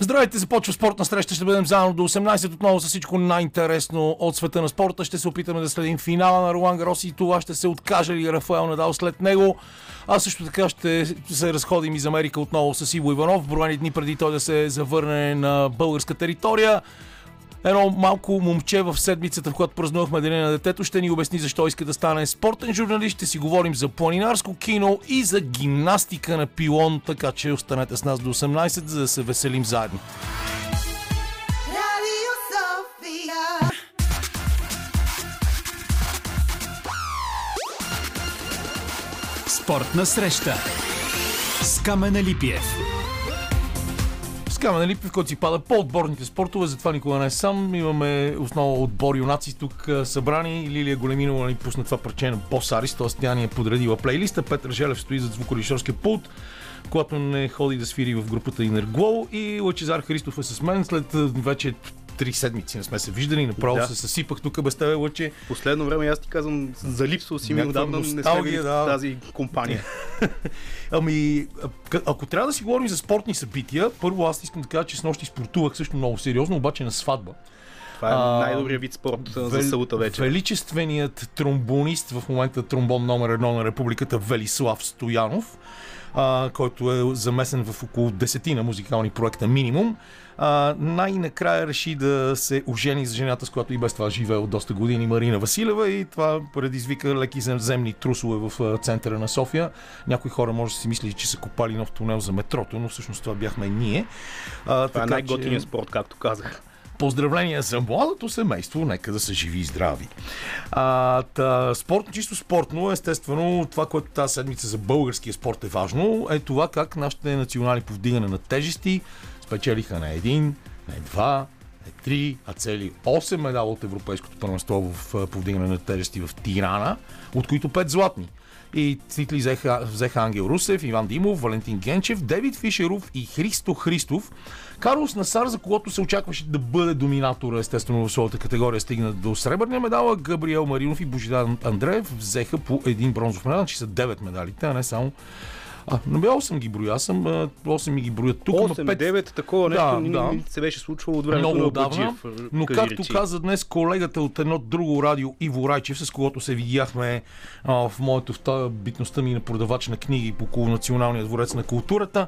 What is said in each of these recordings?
Здравейте, започва спортна среща. Ще бъдем заедно до 18 отново с всичко най-интересно от света на спорта. Ще се опитаме да следим финала на Ролан Гарос и това ще се откаже ли Рафаел Надал след него. А също така ще се разходим из Америка отново с Иво Иванов. Броени дни преди той да се завърне на българска територия. Едно малко момче в седмицата, в която празнувахме Деня на детето, ще ни обясни защо иска да стане спортен журналист. Ще си говорим за планинарско кино и за гимнастика на пилон, така че останете с нас до 18, за да се веселим заедно. Спортна среща с Камена Липиев. С Камен Липев, който си пада по отборните спортове, затова никога не е сам. Имаме основа отбор юнаци тук събрани. Лилия Големинова ни пусна това парче на Бос Арис, т.е. тя ни е подредила плейлиста. Петър Желев стои за звукорежисьорския пулт, когато не ходи да свири в групата Инерглоу. И Лачезар Христов е с мен след вече три седмици не сме се виждали. Направо Да. се съсипах тук без тебе, Лъче. Последно време аз ти казвам, залипсвал си ми отдавна, не сме да. тази компания. Ами, ако трябва да си говорим за спортни събития, първо аз искам да кажа, че с нощи спортувах също много сериозно, обаче на сватба. Това е най-добрият вид спорт а, за събота вече. Величественият тромбонист в момента тромбон номер едно на републиката Велислав Стоянов, а, който е замесен в около десетина музикални проекта минимум. Най-накрая реши да се ожени за жената, с която и без това живее от доста години Марина Василева и това предизвика леки земни трусове в центъра на София. Някои хора може да си мисли, че са копали нов тунел за метрото, но всъщност това бяхме ние. А, Това е така най-готиният че- спорт, както казах. Поздравления за младото семейство, нека да са живи и здрави. А, та, спортно, чисто спортно, естествено, това, което тази седмица за българския спорт е важно, е това как нашите национали по вдигане на тежести спечелиха на един, на два, не три, а цели 8 медала от Европейското първенство в повдигане на тежести в Тирана, от които 5 златни. И титли взеха, взеха Ангел Русев, Иван Димов, Валентин Генчев, Девид Фишеров и Христо Христов. Карлос Насар, за когото се очакваше да бъде доминатор, естествено в своята категория, стигна до сребърния медал, Габриел Маринов и Божидар Андреев взеха по един бронзов медал, че са 9 медалите, а не само а, но бе 8 ги броя, аз съм а, 8 ми ги броят тук, ама 5 8-9, такова нещо Да, не да. се беше случвало от времето много на отдавна. Но както каза днес колегата от едно друго радио Иво Райчев, с когото се видяхме а, в моето в тази битността ми на продавач на книги около Националния дворец на културата,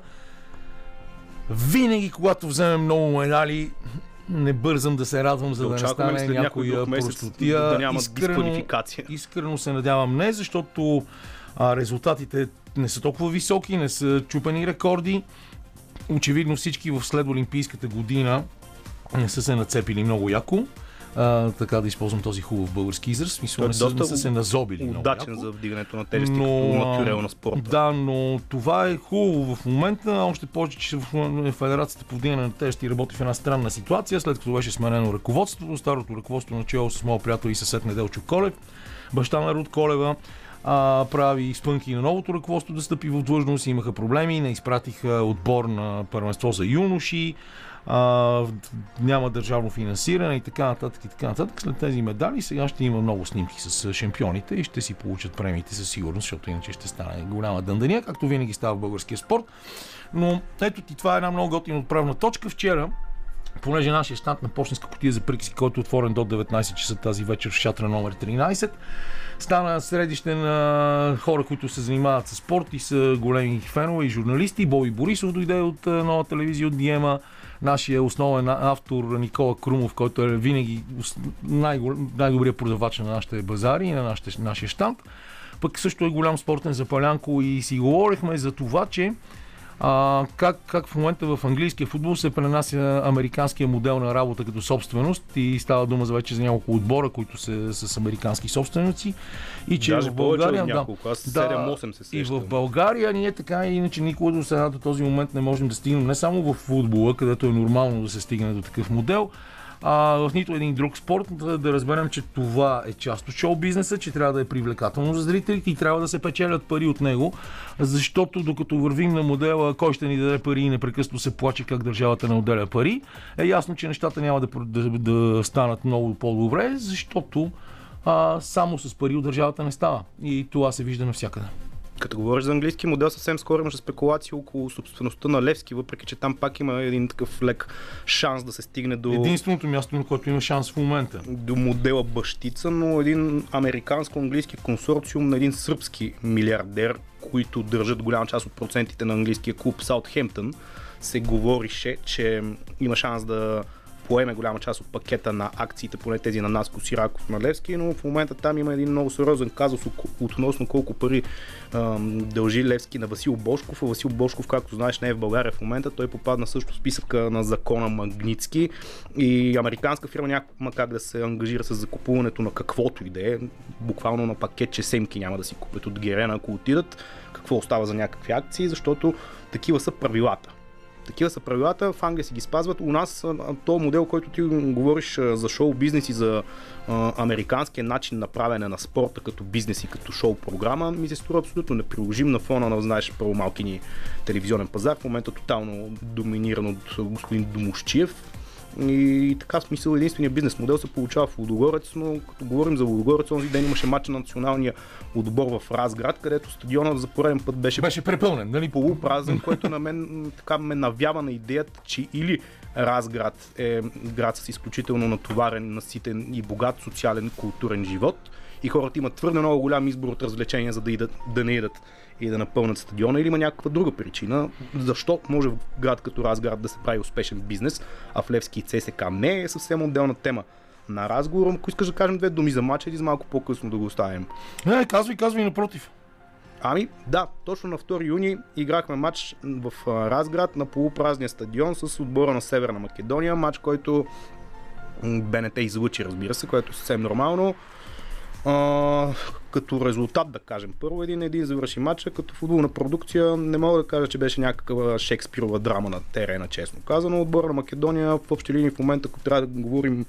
винаги когато вземем много медали, не бързам да се радвам, за Да да, не стане някоя простотия. да няма Искрено- дисквалификация? Искрено се надявам не, защото а, резултатите не са толкова високи, не са чупени рекорди. Очевидно всички в след Олимпийската година не са се нацепили много яко. А, така да използвам този хубав български израз. Той е не, доста не са се назобили много Удачен яко. за вдигането на тежести Но, като натюрел на спорта. Да, но това е хубаво в момента, още повече, че в Федерацията по вдигане на тежести работи в една странна ситуация, след като беше сменено ръководството, старото ръководство начало с моят приятел и съсед Неделчо Колев, баща на Руд Колева, а, прави спънки на новото ръководство да стъпи в длъжност, имаха проблеми, не изпратиха отбор на първенство за юноши, а, няма държавно финансиране и така нататък и така нататък. След тези медали сега ще има много снимки с шампионите и ще си получат премиите със сигурност, защото иначе ще стане голяма дъндания, както винаги става в българския спорт. Но ето ти това е една много готина отправна точка. Вчера понеже нашия щат на почтенска кутия за приказки, който е отворен до 19 часа тази вечер в шатра номер 13, стана средище на хора, които се занимават с спорт и са големи фенове и журналисти. Боби Борисов дойде от нова телевизия от Диема. Нашия основен автор Никола Крумов, който е винаги най-добрият продавач на нашите базари и на нашите, нашия щант. Пък също е голям спортен запалянко и си говорихме за това, че а, как, как в момента в английския футбол се пренася американския модел на работа като собственост и става дума за вече за няколко отбора, които са с американски собственици. И че Даже в България, от няколко. Аз да, 7-8 се и сещам. в България ние така и иначе никога до сега до този момент не можем да стигнем не само в футбола, където е нормално да се стигне до такъв модел, а в нито един друг спорт да, да разберем, че това е част от шоу бизнеса, че трябва да е привлекателно за зрителите и трябва да се печелят пари от него, защото докато вървим на модела кой ще ни даде пари и непрекъснато се плаче как държавата не отделя пари, е ясно, че нещата няма да, да, да станат много по-добре, защото а, само с пари от държавата не става. И това се вижда навсякъде. Като говориш за английски модел, съвсем скоро имаше спекулации около собствеността на Левски, въпреки че там пак има един такъв лек шанс да се стигне до, Единственото място, на което има шанс в момента. до модела бащица, но един американско-английски консорциум на един сръбски милиардер, които държат голяма част от процентите на английския клуб Саутхемптън, се говорише, че има шанс да поеме голяма част от пакета на акциите, поне тези на Наско Сираков на Левски, но в момента там има един много сериозен казус относно колко пари ам, дължи Левски на Васил Бошков. А Васил Бошков, както знаеш, не е в България в момента. Той попадна също в списъка на закона Магницки и американска фирма няма как да се ангажира с закупуването на каквото и да е. Буквално на пакетче семки няма да си купят от Герена, ако отидат. Какво остава за някакви акции, защото такива са правилата. Такива са правилата, в Англия си ги спазват. У нас то модел, който ти говориш за шоу бизнес и за американския начин на правене на спорта като бизнес и като шоу програма, ми се струва абсолютно неприложим на фона на, знаеш, първо малки ни телевизионен пазар, в момента тотално доминиран от господин Домощиев. И така в смисъл единствения бизнес модел се получава в Лудогорец, но като говорим за Лудогорец, онзи ден имаше матч на националния отбор в Разград, където стадионът за пореден път беше Беше препълнен, нали? полупразен, който на мен така ме навява на идеята, че или Разград е град с изключително натоварен, наситен и богат социален културен живот и хората имат твърде много голям избор от развлечения, за да, идат, да не идат и да напълнат стадиона или има някаква друга причина. Защо може в град като Разград да се прави успешен бизнес, а в Левски и ЦСК не е съвсем отделна тема на разговор. Ако искаш да кажем две думи за матча или за малко по-късно да го оставим. Не, казвай, казвай напротив. Ами да, точно на 2 юни играхме матч в Разград на полупразния стадион с отбора на Северна Македония. Матч, който БНТ излучи, разбира се, което е съвсем нормално. А, като резултат, да кажем, първо един един завърши матча, като футболна продукция не мога да кажа, че беше някаква Шекспирова драма на терена, честно казано. Отбора на Македония в общи линии в момента, ако трябва да говорим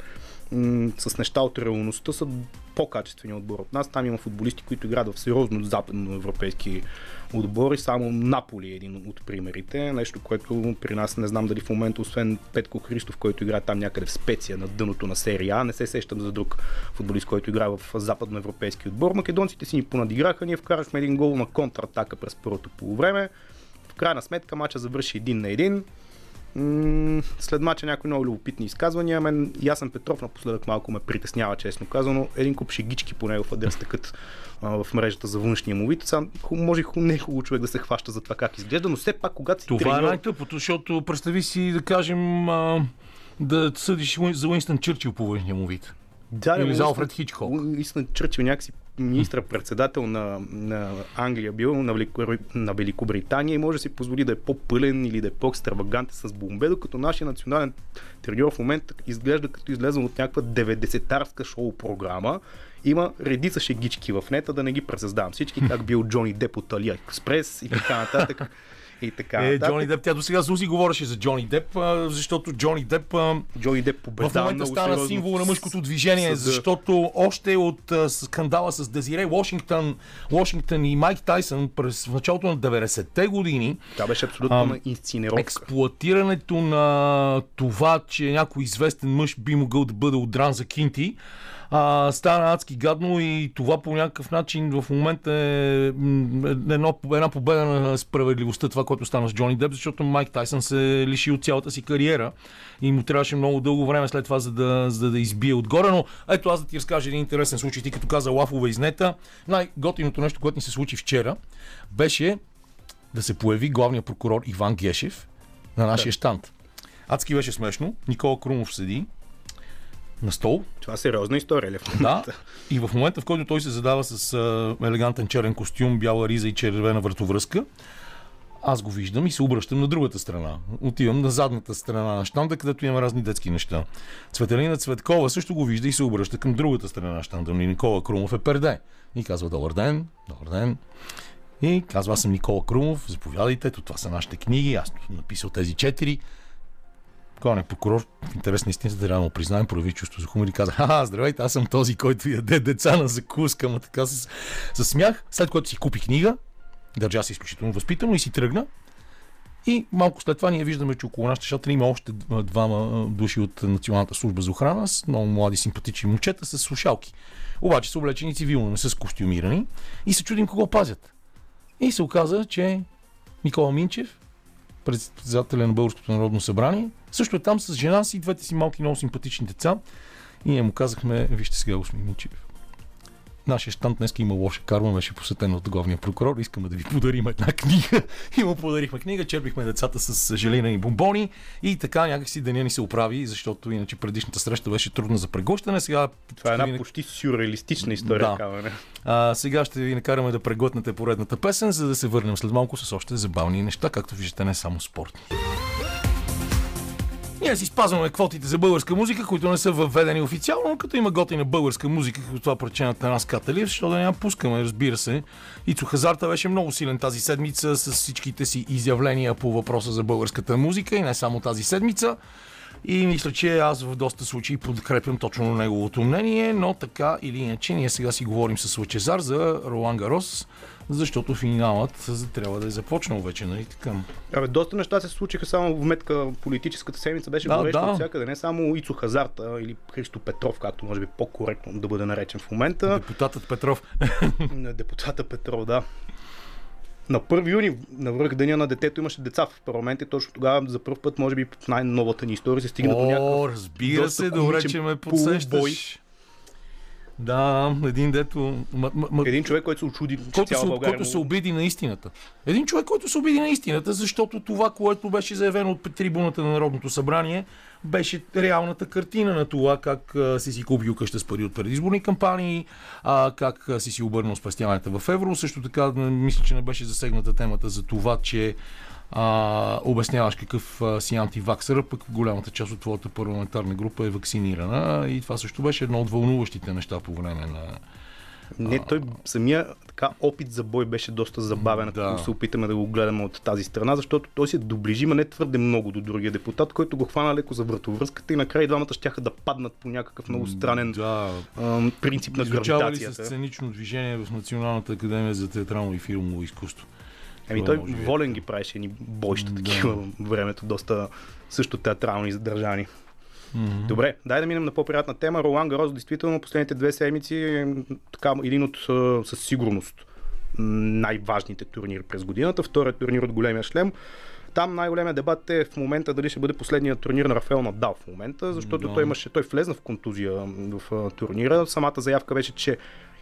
м- с неща от реалността, са по-качествени отбор от нас. Там има футболисти, които играят в сериозно западноевропейски отбори. Само Наполи е един от примерите. Нещо, което при нас не знам дали в момента, освен Петко Христов, който играе там някъде в специя на дъното на серия А, не се сещам за друг футболист, който играе в западноевропейски отбор. Македонците си ни понадиграха, ние вкарахме един гол на контратака през първото полувреме. В крайна сметка матча завърши един на един. М, След мача някои много любопитни изказвания. Мен Ясен Петров напоследък малко ме притеснява, честно казано. Един куп шегички по него в адрес такът в мрежата за външния му вид. Ху- може и ху- не е хубаво човек да се хваща за това как изглежда, но все пак, когато си Това е треньор, най-тъпото, защото представи си, да кажем, а, да съдиш за Уинстън Чърчил по външния му вид. да, Или за Алфред Хичкок. Уинстън Чърчил някакси министър-председател на, на Англия бил, на, Велико, на Великобритания и може да си позволи да е по-пълен или да е по-екстравагантен с бомбе, докато нашия национален треньор в момента изглежда като излезе от някаква 90-тарска шоу програма. Има редица шегички в нета, да не ги пресъздавам всички, как бил Джони Деп от Алия Експрес и така нататък. И така Е. Джони Деп, тя до сега Сузи говореше за Джони Деп, а, защото Джони Деп а, Джони Деп в побеждава момента стана сериозно символ на мъжкото движение, с- защото още от а, скандала с Дезире Вашингтон, Вашингтон и Майк Тайсън през в началото на 90-те години, Това беше абсолютно на инсценировка. експлуатирането на това, че някой известен мъж би могъл да бъде отдран за кинти, а, стана адски гадно и това по някакъв начин в момента е м, едно, една победа на справедливостта, това, което стана с Джони Деп, защото Майк Тайсън се лиши от цялата си кариера и му трябваше много дълго време след това, за да, за да, да избие отгоре. Но ето аз да ти разкажа един интересен случай. Ти като каза лафове изнета, най-готиното нещо, което ни се случи вчера, беше да се появи главният прокурор Иван Гешев на нашия штант. Адски беше смешно. Никола Крумов седи на стол, Това е сериозна история, ли? в да, и в момента, в който той се задава с а, елегантен черен костюм, бяла риза и червена вратовръзка, аз го виждам и се обръщам на другата страна. Отивам на задната страна на щанда, където има разни детски неща. Цветелина Цветкова също го вижда и се обръща към другата страна на. Но Никола Крумов е перде. И казва, добър ден, добър ден. И казва, аз съм Никола Крумов, заповядайте, ето това са нашите книги, аз съм написал тези четири. Главният прокурор, в интерес на истината, да му признаем, прояви чувство за хумор и каза, ха, здравейте, аз съм този, който яде деца на закуска, ама така с, с смях, след което си купи книга, държа се изключително възпитано и си тръгна. И малко след това ние виждаме, че около нашата шатра има още двама а, души от Националната служба за охрана с много млади симпатични момчета с слушалки. Обаче са облечени цивилно, не са костюмирани и се чудим кого пазят. И се оказа, че Никола Минчев, председателя на Българското народно събрание, също е там с жена си двете си малки, много симпатични деца. И ние му казахме, вижте сега, господин Минчев, Нашия щант днес има лоша карма, беше посетен от главния прокурор. Искаме да ви подарим една книга. И му подарихме книга, черпихме децата с желина и бомбони и така някакси деня ни се оправи, защото иначе предишната среща беше трудна за прегощане. Сега Това е една ви- почти сюрреалистична история, Да. А, сега ще ви накараме да преглътнете поредната песен, за да се върнем след малко с още забавни неща, както виждате, не само спортни. Ние си спазваме квотите за българска музика, които не са въведени официално, но като има готина българска музика, като това преченът на нас Каталиев, защо да не я пускаме, разбира се. Ицо Хазарта беше много силен тази седмица с всичките си изявления по въпроса за българската музика и не само тази седмица. И мисля, че аз в доста случаи подкрепям точно неговото мнение, но така или иначе ние сега си говорим с Лъчезар за Ролан Гарос, защото финалът трябва да е започнал вече, нали така? Абе, доста неща се случиха само в метка политическата седмица беше Да, гореща да. от всякъде. Не само Ицо Хазарта или Христо Петров, както може би по-коректно да бъде наречен в момента. Депутатът Петров. на депутата Петров, да. На 1 юни, на връх деня на детето, имаше деца в парламента и точно тогава за първ път, може би в най-новата ни история, се стигна до О, някакъв разбира се, добре, че ме подсещаш. Да, един дето... Ма, ма, един човек, който се очуди, че който цяла се, България който му- се обиди на истината. Един човек, който се обиди на истината, защото това, което беше заявено от трибуната на Народното събрание, беше реалната картина на това как а, си си купил къща с пари от предизборни кампании, а, как а, си си обърнал спестяванията в евро. Също така, м, мисля, че не беше засегната темата за това, че а, обясняваш какъв а, си антиваксър, пък голямата част от твоята парламентарна група е вакцинирана. И това също беше едно от вълнуващите неща по време на, Не, той самия така опит за бой беше доста забавен, Да. ако се опитаме да го гледаме от тази страна, защото той се доближи, ма не твърде много до другия депутат, който го хвана леко за вратовръзката и накрая и двамата щяха да паднат по някакъв много странен Да, ам, принцип на Изучавали с гравитацията. сценично движение в Националната академия за театрално и филмово изкуство. Това той е волен ги правеше ни бойща Да. такива във времето, доста също театрални задържани. Добре, дай да минем на по-приятна тема. Ролан Гарос, действително, последните две седмици така, един от със сигурност най-важните турнири през годината. Вторият турнир от големия шлем. Там най-големият дебат е в момента дали ще бъде последният турнир на Рафаел Надал в момента, защото Да. той имаше, той влезна в контузия в турнира. Самата заявка беше, че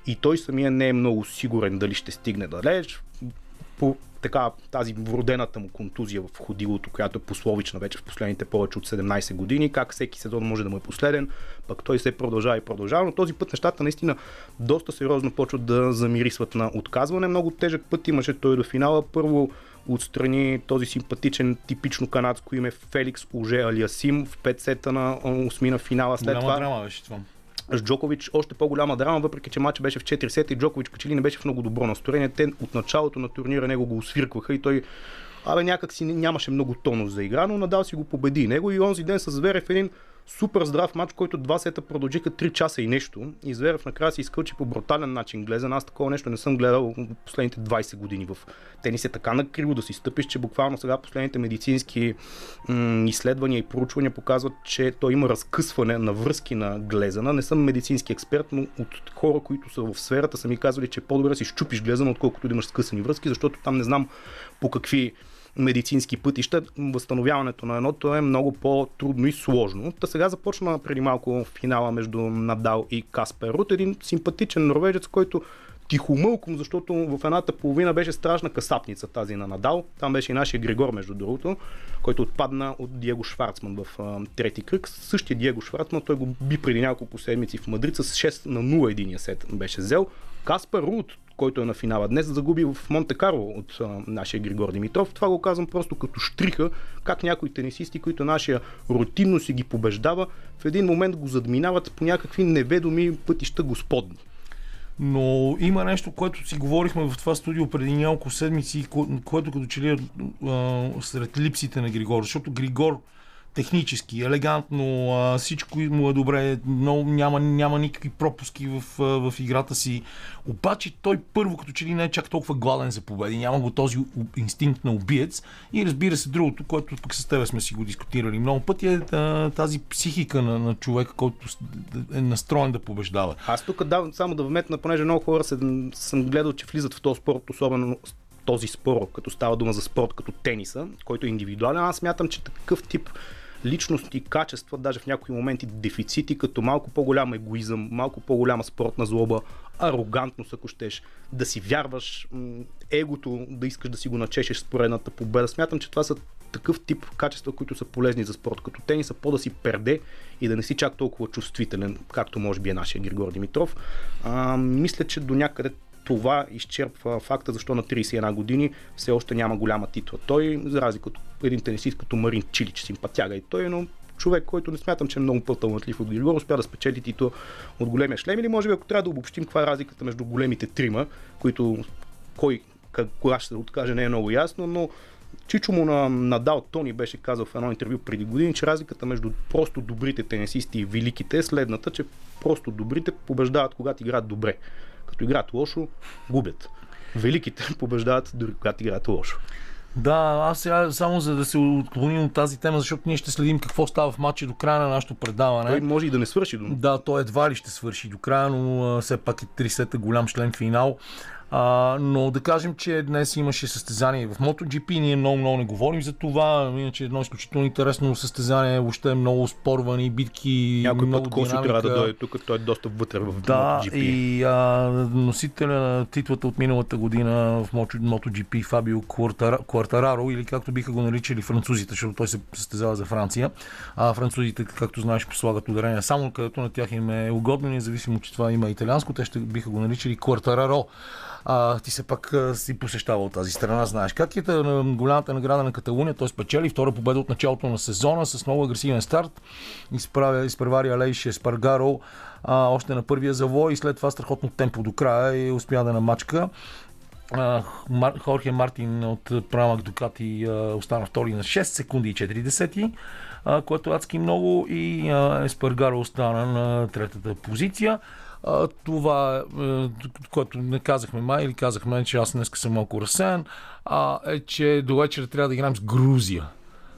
и той самия не е много сигурен дали ще стигне далеч. По така тази вродената му контузия в ходилото, която е пословична вече в последните повече от 17 години, как всеки сезон може да му е последен, пък той се продължава и продължава, но този път нещата наистина доста сериозно почват да замирисват на отказване. Много тежък път имаше той до финала. Първо отстрани този симпатичен, типично канадско име Феликс Уже Алиасим в 5 сета на осмина финала. След Голяма това драма беше това. С Джокович още по-голяма драма, въпреки че матчът беше в 4 сета и Джокович качели не беше в много добро настроение. Те от началото на турнира него го освиркваха и той Абе, някак си нямаше много тонус за игра, но Надал си го победи него и онзи ден с Зверев един супер здрав матч, който два сета продължиха 3 часа и нещо. И Зверев накрая се изкълчи по брутален начин глезен. Аз такова нещо не съм гледал последните 20 години в тенис е така накриво да си стъпиш, че буквално сега последните медицински м- изследвания и проучвания показват, че той има разкъсване на връзки на глезена. Не съм медицински експерт, но от хора, които са в сферата, са ми казвали, че по-добре да си щупиш глезена, отколкото да имаш скъсани връзки, защото там не знам по какви медицински пътища, възстановяването на едното е много по-трудно и сложно. Та сега започна преди малко финала между Надал и Каспер Рут, един симпатичен норвежец, който тихомълком, защото в едната половина беше страшна касапница тази на Надал. Там беше и нашия Григор, между другото, който отпадна от Диего Шварцман в а, трети кръг. Същия Диего Шварцман, той го би преди няколко седмици в Мадрид с 6 на 0 единия сет беше взел. Каспер Рут, който е на финала днес, загуби в Монте Карло от а, нашия Григор Димитров. Това го казвам просто като штриха, как някои тенисисти, които нашия рутинно си ги побеждава, в един момент го задминават по някакви неведоми пътища господни. Но има нещо, което си говорихме в това студио преди няколко седмици, ко- което като че ли е сред липсите на Григор, защото Григор технически, елегантно, всичко му е добре, но няма, няма никакви пропуски в, в играта си. Обаче той първо като че ли не е чак толкова гладен за победи, няма го този инстинкт на убиец и разбира се другото, което пък с тебе сме си го дискутирали много пъти е тази психика на, на човека, който е настроен да побеждава. Аз тук давам само да вметна, понеже много хора се, съм гледал, че влизат в този спорт, особено този спор, като става дума за спорт като тениса, който е индивидуален, аз смятам, че такъв тип личности, качества, даже в някои моменти дефицити, като малко по-голям егоизъм, малко по-голяма спортна злоба, арогантност, ако щеш, да си вярваш, егото, да искаш да си го начешеш с поредната победа. Смятам, че това са такъв тип качества, които са полезни за спорт, като тениса, по да си перде и да не си чак толкова чувствителен, както може би е нашия Григор Димитров. А, мисля, че до някъде това изчерпва факта, защо на 31 години все още няма голяма титла. Той, за разлика от един тенисист като Марин Чилич, симпатяга и той, но човек, който не смятам, че е много по-талантлив от Григор, успя да спечели титла от големия шлем. Или може би, ако трябва да обобщим каква е разликата между големите трима, които кой как- кога ще се откаже не е много ясно, но Чичо му на Надал Тони беше казал в едно интервю преди години, че разликата между просто добрите тенисисти и великите е следната, че просто добрите побеждават, когато играят добре. Като играят лошо, губят. Великите побеждават дори когато играят лошо. Да, аз сега само за да се отклоним от тази тема, защото ние ще следим какво става в матча до края на нашето предаване. Той може и да не свърши до Да, той едва ли ще свърши до края, но все пак е 3 сета голям член финал. А, но да кажем, че днес имаше състезание в MotoGP, ние много, много не говорим за това, иначе едно изключително интересно състезание, въобще много спорвани битки, Някой много път Косо трябва да дойде тук, той е доста вътре в Да, MotoGP. и а, носителя на титлата от миналата година в MotoGP Фабио Куартара- Куартараро, или както биха го наричали французите, защото той се състезава за Франция. А французите, както знаеш, послагат ударение само където на тях им е угодно, независимо, че това има италианско, те ще биха го наричали Куартараро. А, ти се пак а, си посещавал тази страна, знаеш. Как е та- голямата награда на Каталуния? Той спечели втора победа от началото на сезона с много агресивен старт. Изправя, изпревари Алейш Еспаргаро а, още на първия завой и след това страхотно темпо до края и успя да намачка. Мар- Хорхе Мартин от Прамак Дукати остана втори на 6 секунди и 4 десети, което адски много и Еспаргаро остана на третата позиция. А, това, е, което не казахме май или казахме, че аз днес съм малко разсеян, е, че до вечера трябва да играем с Грузия.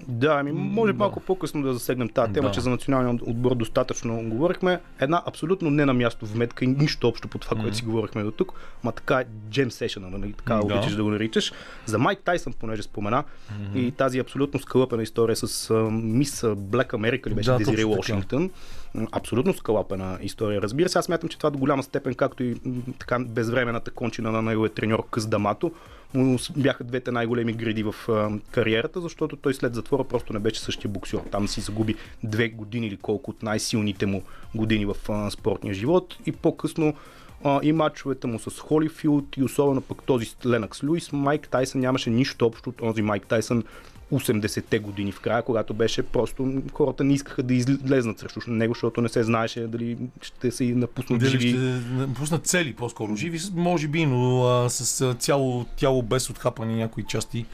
Да, ами може малко по-късно да засегнем тази тема, Да. че за националния отбор достатъчно говорихме. Една абсолютно не на място вметка и нищо общо по това, което си говорихме до тук. Ма така е джем сешъна, нали? така Да. обичаш да го наричаш. За Майк Тайсън, понеже спомена, и тази абсолютно скалъпена история с мис Блек Америка, ли беше Да, така. Вашингтон. Абсолютно скалъпена история. Разбира се, аз смятам, че това до голяма степен, както и така безвременната кончина на неговия треньор Къс Дамато, му бяха двете най-големи гради в кариерата, защото той след затвора просто не беше същия боксер. Там си загуби две години или колко от най-силните му години в спортния живот и по-късно и матчовете му с Холифилд и особено пък този с Ленакс Луис, Майк Тайсън нямаше нищо общо от този Майк Тайсън 80-те години в края, когато беше просто хората не искаха да излезнат срещу него, защото не се знаеше дали ще се напуснат Дали живи. ще пуснат цели по-скоро живи, може би, но а, с цяло тяло без отхапани някои части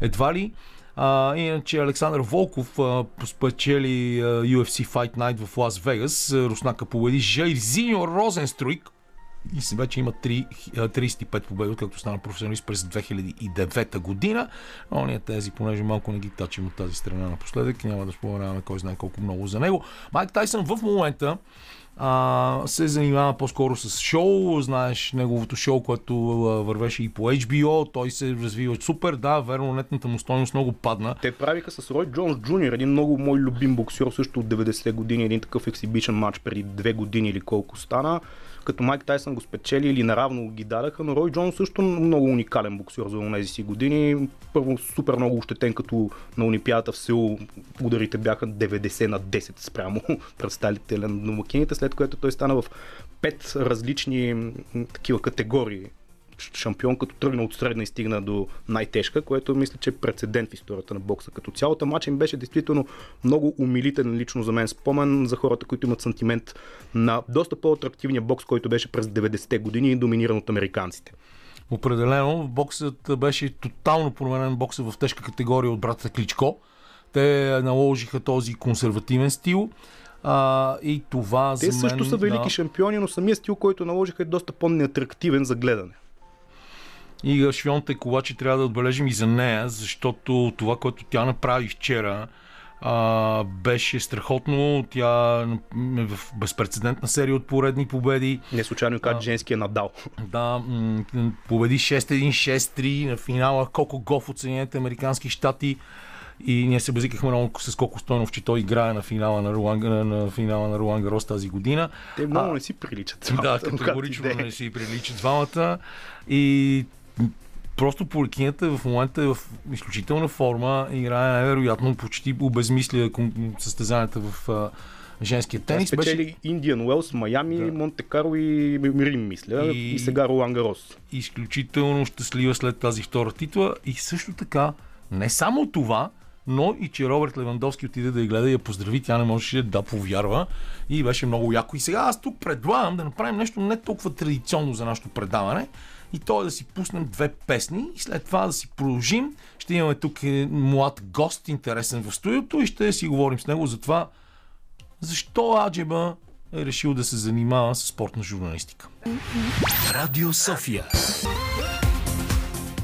едва ли. А, иначе Александър Волков а, спечели а, UFC Fight Night в Лас Вегас. Руснака победи Жайрзиньо Розенструйк и вече има 3, а, 35 победи, както стана професионалист през 2009 година. Но ние тези, понеже малко не ги тачим от тази страна напоследък, няма да споменаваме кой знае колко много за него. Майк Тайсън в момента а, се занимава по-скоро с шоу. Знаеш неговото шоу, което вървеше и по HBO. Той се развива супер. Да, верно, нетната му стойност много падна. Те правиха с Рой Джонс Джуниор, един много мой любим боксер, също от 90-те години, един такъв ексибишен матч преди две години или колко стана. Като Майк Тайсън го спечели или наравно ги дадаха, но Рой Джонс също много уникален боксер за тези си години. Първо супер много ощетен, като на Олимпиадата в Сеул ударите бяха 90 на 10 спрямо представителя на домакините, след което той стана в пет различни такива категории шампион, като тръгна от средна и стигна до най-тежка, което мисля, че е прецедент в историята на бокса. Като цялата матч им беше действително много умилителен лично за мен спомен за хората, които имат сантимент на доста по-атрактивния бокс, който беше през 90-те години и доминиран от американците. Определено, боксът беше тотално променен боксът в тежка категория от братата Кличко. Те наложиха този консервативен стил. А, и това Те за мен... също са велики да, шампиони, но самия стил, който наложиха е доста по-неатрактивен за гледане. И Швионтек обаче трябва да отбележим и за нея, защото това, което тя направи вчера, А, беше страхотно. Тя е в безпредседентна серия от поредни победи. Не случайно каза женския надал. Да, победи 6-1, 6-3 на финала Коко Гоф от Съединените Американски щати. И ние се базикахме много с Коко Стойнов, че той играе на финала на Руан, на, на финала на Руан Гарос тази година. Те много А, не си приличат. Двамата, категорично да е. не си приличат двамата. И просто поликинята в момента е в изключителна форма. Играе най-вероятно почти обезмисля състезанията в а, женския тенис. спечели Индиан Уелс, Майами, Да. Монте Карло и Рим, мисля. И- И, сега Ролан Гарос. изключително щастлива след тази втора титла. И също така, не само това, но и че Робърт Левандовски отиде да я гледа и я поздрави, тя не можеше да повярва и беше много яко. И сега аз тук предлагам да направим нещо не толкова традиционно за нашето предаване и то е да си пуснем две песни и след това да си продължим. Ще имаме тук е, млад гост, интересен в студиото и ще си говорим с него за това защо Аджеба е решил да се занимава с спортна журналистика. Радио София.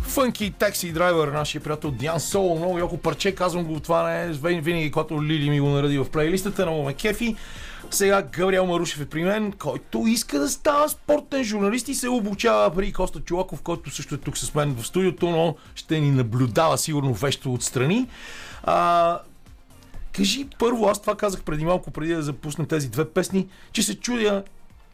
Фънки такси драйвер, нашия приятел Диан Соло, много яко парче, казвам го, това не е вин- винаги, когато Лили ми го нареди в плейлистата, много ме кефи. Сега Габриел Марушев е при мен, който иска да става спортен журналист и се обучава при Коста Чулаков, който също е тук с мен в студиото, но ще ни наблюдава сигурно вещо отстрани. А, кажи първо, аз това казах преди малко, преди да запуснем тези две песни, че се чудя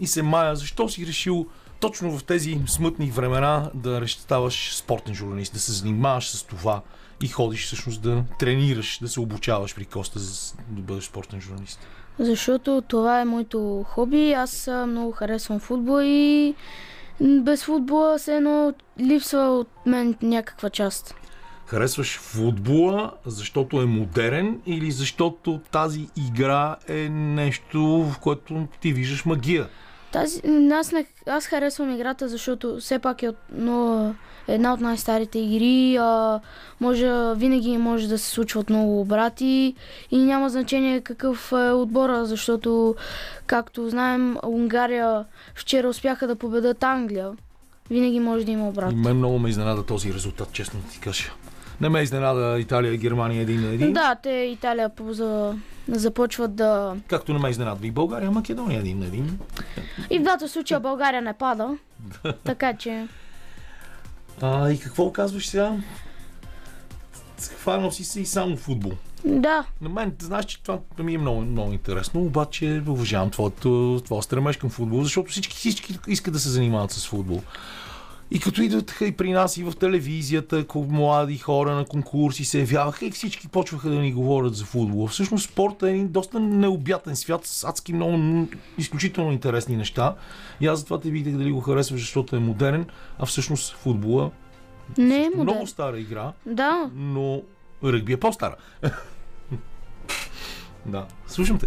и се мая, защо си решил точно в тези смътни времена да ставаш спортен журналист, да се занимаваш с това и ходиш всъщност да тренираш, да се обучаваш при Коста, за да бъдеш спортен журналист. Защото това е моето хоби. Аз много харесвам футбол и без футбола се едно липсва от мен някаква част. Харесваш футбола, защото е модерен или защото тази игра е нещо, в което ти виждаш магия? Тази, аз, не, аз харесвам играта, защото все пак е от, но, една от най-старите игри. А, може, винаги може да се случват много обрати и няма значение какъв е отбора, защото, както знаем, Унгария вчера успяха да победат Англия. Винаги може да има обрат. И мен много ме изненада този резултат, честно ти кажа. Не ме изненада Италия и Германия един на един. Да, те Италия за, започват да... Както не ме изненадва и България, Македония един на един. И в двата случая България не пада. така че... А, и какво казваш сега? Хванал си се и само футбол. Да, На мен, знаеш, че това ми е много, много интересно, обаче уважавам твоето, твоя стремеж към футбол, защото всички, всички искат да се занимават с футбол. И като идват и при нас и в телевизията, млади хора на конкурси се явяваха и всички почваха да ни говорят за футбол. Всъщност спорта е един доста необятен свят с адски много изключително интересни неща. И аз затова те видях дали го харесваш, защото е модерен, а всъщност футбола не е е модерн. много стара игра, Да, но ръгби е по-стара. да, слушам те.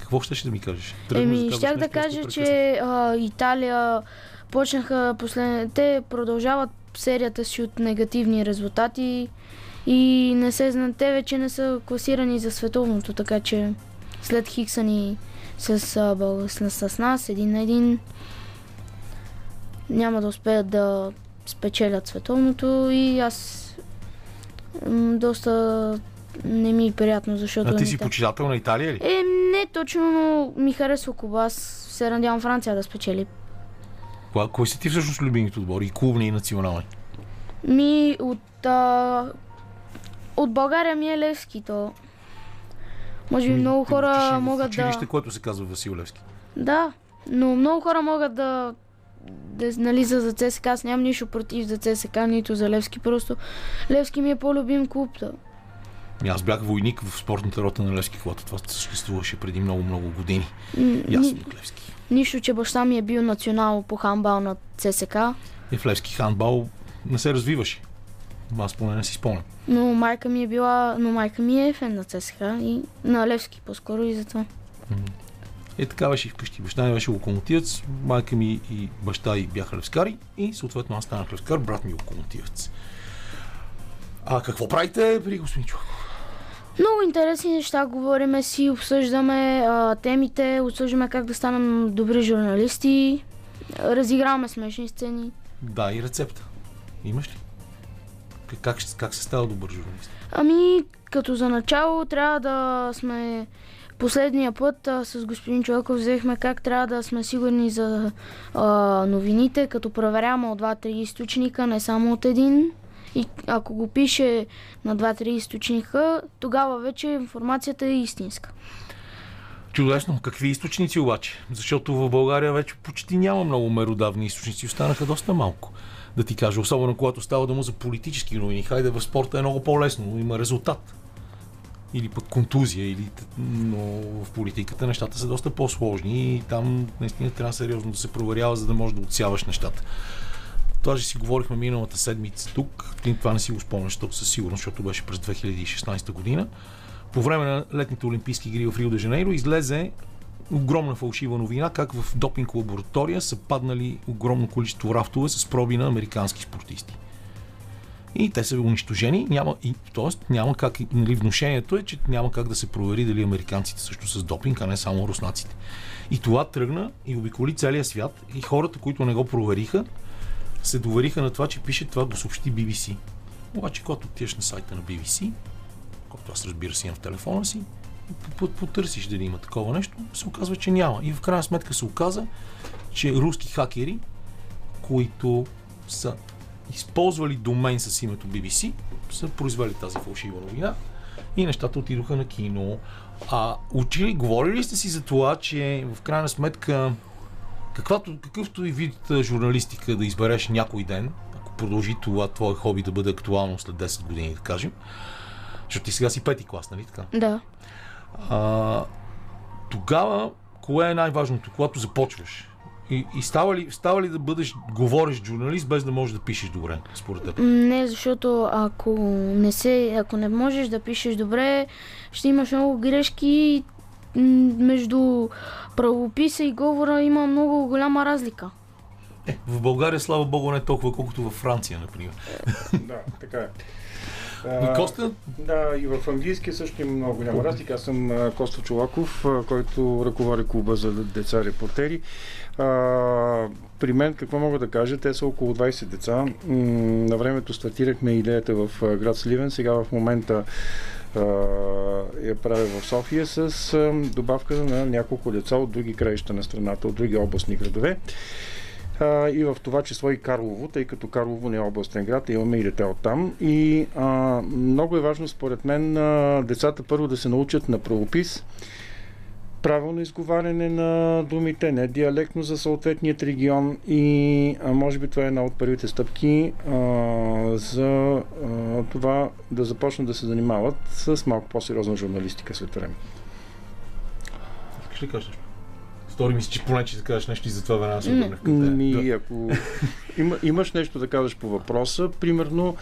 Какво ще, ще да ми кажеш? Тръгна Еми, щях да кажа, че а, Италия почнаха последните... Те продължават серията си от негативни резултати и не се знаят. Те вече не са класирани за световното, така че след Хиксани с, с, с нас един на един няма да успеят да спечелят световното и аз доста не ми е приятно, защото... А ти си те- почитател на Италия ли? е, не точно, но ми харесва Куба. Аз се надявам Франция да спечели. Кой са ти всъщност любимите отбори? И клубни и национални? Ми от... А... От България ми е Левски, то... Може би много ти хора в могат училище, да... което се казва Васил Левски. Да, но много хора могат да... да нали, за, за ЦСКА, аз нямам нищо против за ЦСКА, нито за Левски, просто Левски ми е по-любим клуб. И аз бях войник в спортната рота на Левски, когато това съществуваше преди много-много години. И аз съм от Левски. Нищо, че баща ми е бил национал по хамбал на ЦСКА, И в Левски хандбал не се развиваше. Аз поне не си спомням. но майка ми е била... Но майка ми е фен на ЦСКА и на Левски по-скоро и затова. Е, така беше вкъщи. Баща ми беше локомотивец, майка ми и баща и бяха левскари и съответно аз станах левскар, брат ми е локомотивец. А какво правите при господин Чуаков? Много интересни неща говориме си, обсъждаме а, темите, обсъждаме как да станем добри журналисти, разиграваме смешни сцени. Да, и рецепта. Имаш ли? Как, как се става добър журналист? Ами, като за начало трябва да сме Последния път а, с господин Чуаков взехме как трябва да сме сигурни за а, новините, като проверяваме от два-три източника, не само от един. И ако го пише на два-три източника, тогава вече информацията е истинска. Чудесно. Какви източници обаче? Защото в България вече почти няма много меродавни източници. Останаха доста малко. Да ти кажа, особено когато става дума за политически новини. Хайде, в спорта е много по-лесно. Има резултат. Или пък контузия, или... но в политиката нещата са доста по-сложни и там наистина трябва сериозно да се проверява, за да можеш да отсяваш нещата. Ще си говорихме миналата седмица тук. Ти това не си го спомняш със сигурност, защото беше през 2016 година. По време на летните Олимпийски игри в Рио де Жанейро излезе огромна фалшива новина, как в допинг лаборатория са паднали огромно количество рафтове с проби на американски спортисти. И те са унищожени. Няма, и, тоест, няма как, нали, внушението е, че няма как да се провери дали американците също с допинг, а не само руснаците. И това тръгна и обиколи целия свят. И хората, които не го провериха, се довериха на това, че пише това го съобщи BBC. Обаче, когато отидеш на сайта на BBC, който аз разбира се имам в телефона си, потърсиш дали има такова нещо, се оказва, че няма. И в крайна сметка се оказа, че руски хакери, които са използвали домен с името BBC, са произвели тази фалшива новина и нещата отидоха на кино. А учили, говорили ли сте си за това, че в крайна сметка каквато, какъвто и вид журналистика да избереш някой ден, ако продължи това твое хоби да бъде актуално след 10 години, да кажем, защото ти сега си пети клас, нали така? Да. А, тогава, кое е най-важното, когато започваш? И, и става, ли, става ли да бъдеш, говориш журналист, без да можеш да пишеш добре, според теб? Не, защото ако не, се, ако не можеш да пишеш добре, ще имаш много грешки. и, Между правописа и говора има много голяма разлика. Е, в България, слава богу, не толкова, колкото във Франция, например. Да, така е. Но Коста, Да, и в английски също има много голяма разлика. Аз съм а, Коста Чолаков, а, който ръководи клуба за деца репортери. А, при мен какво мога да кажа? Те са около 20 деца. М, на времето стартирахме идеята в а, град Сливен. Сега в момента а, я правя в София с добавка на няколко деца от други краища на страната, от други областни градове. И в това число и Карлово, тъй като Карлово не е областен град, имаме и дете от там. И а, много е важно, според мен, децата първо да се научат на правопис, правилно изговаряне на думите, не диалектно за съответният регион и а, може би това е една от първите стъпки а, за а, това да започнат да се занимават с малко по-сериозна журналистика след време. искаш ли кажеш? Стори ми се, че поне, че да кажеш нещо и затова веднага се обърнах към теб. Ми, Да. ако има, имаш нещо да кажеш по въпроса, примерно,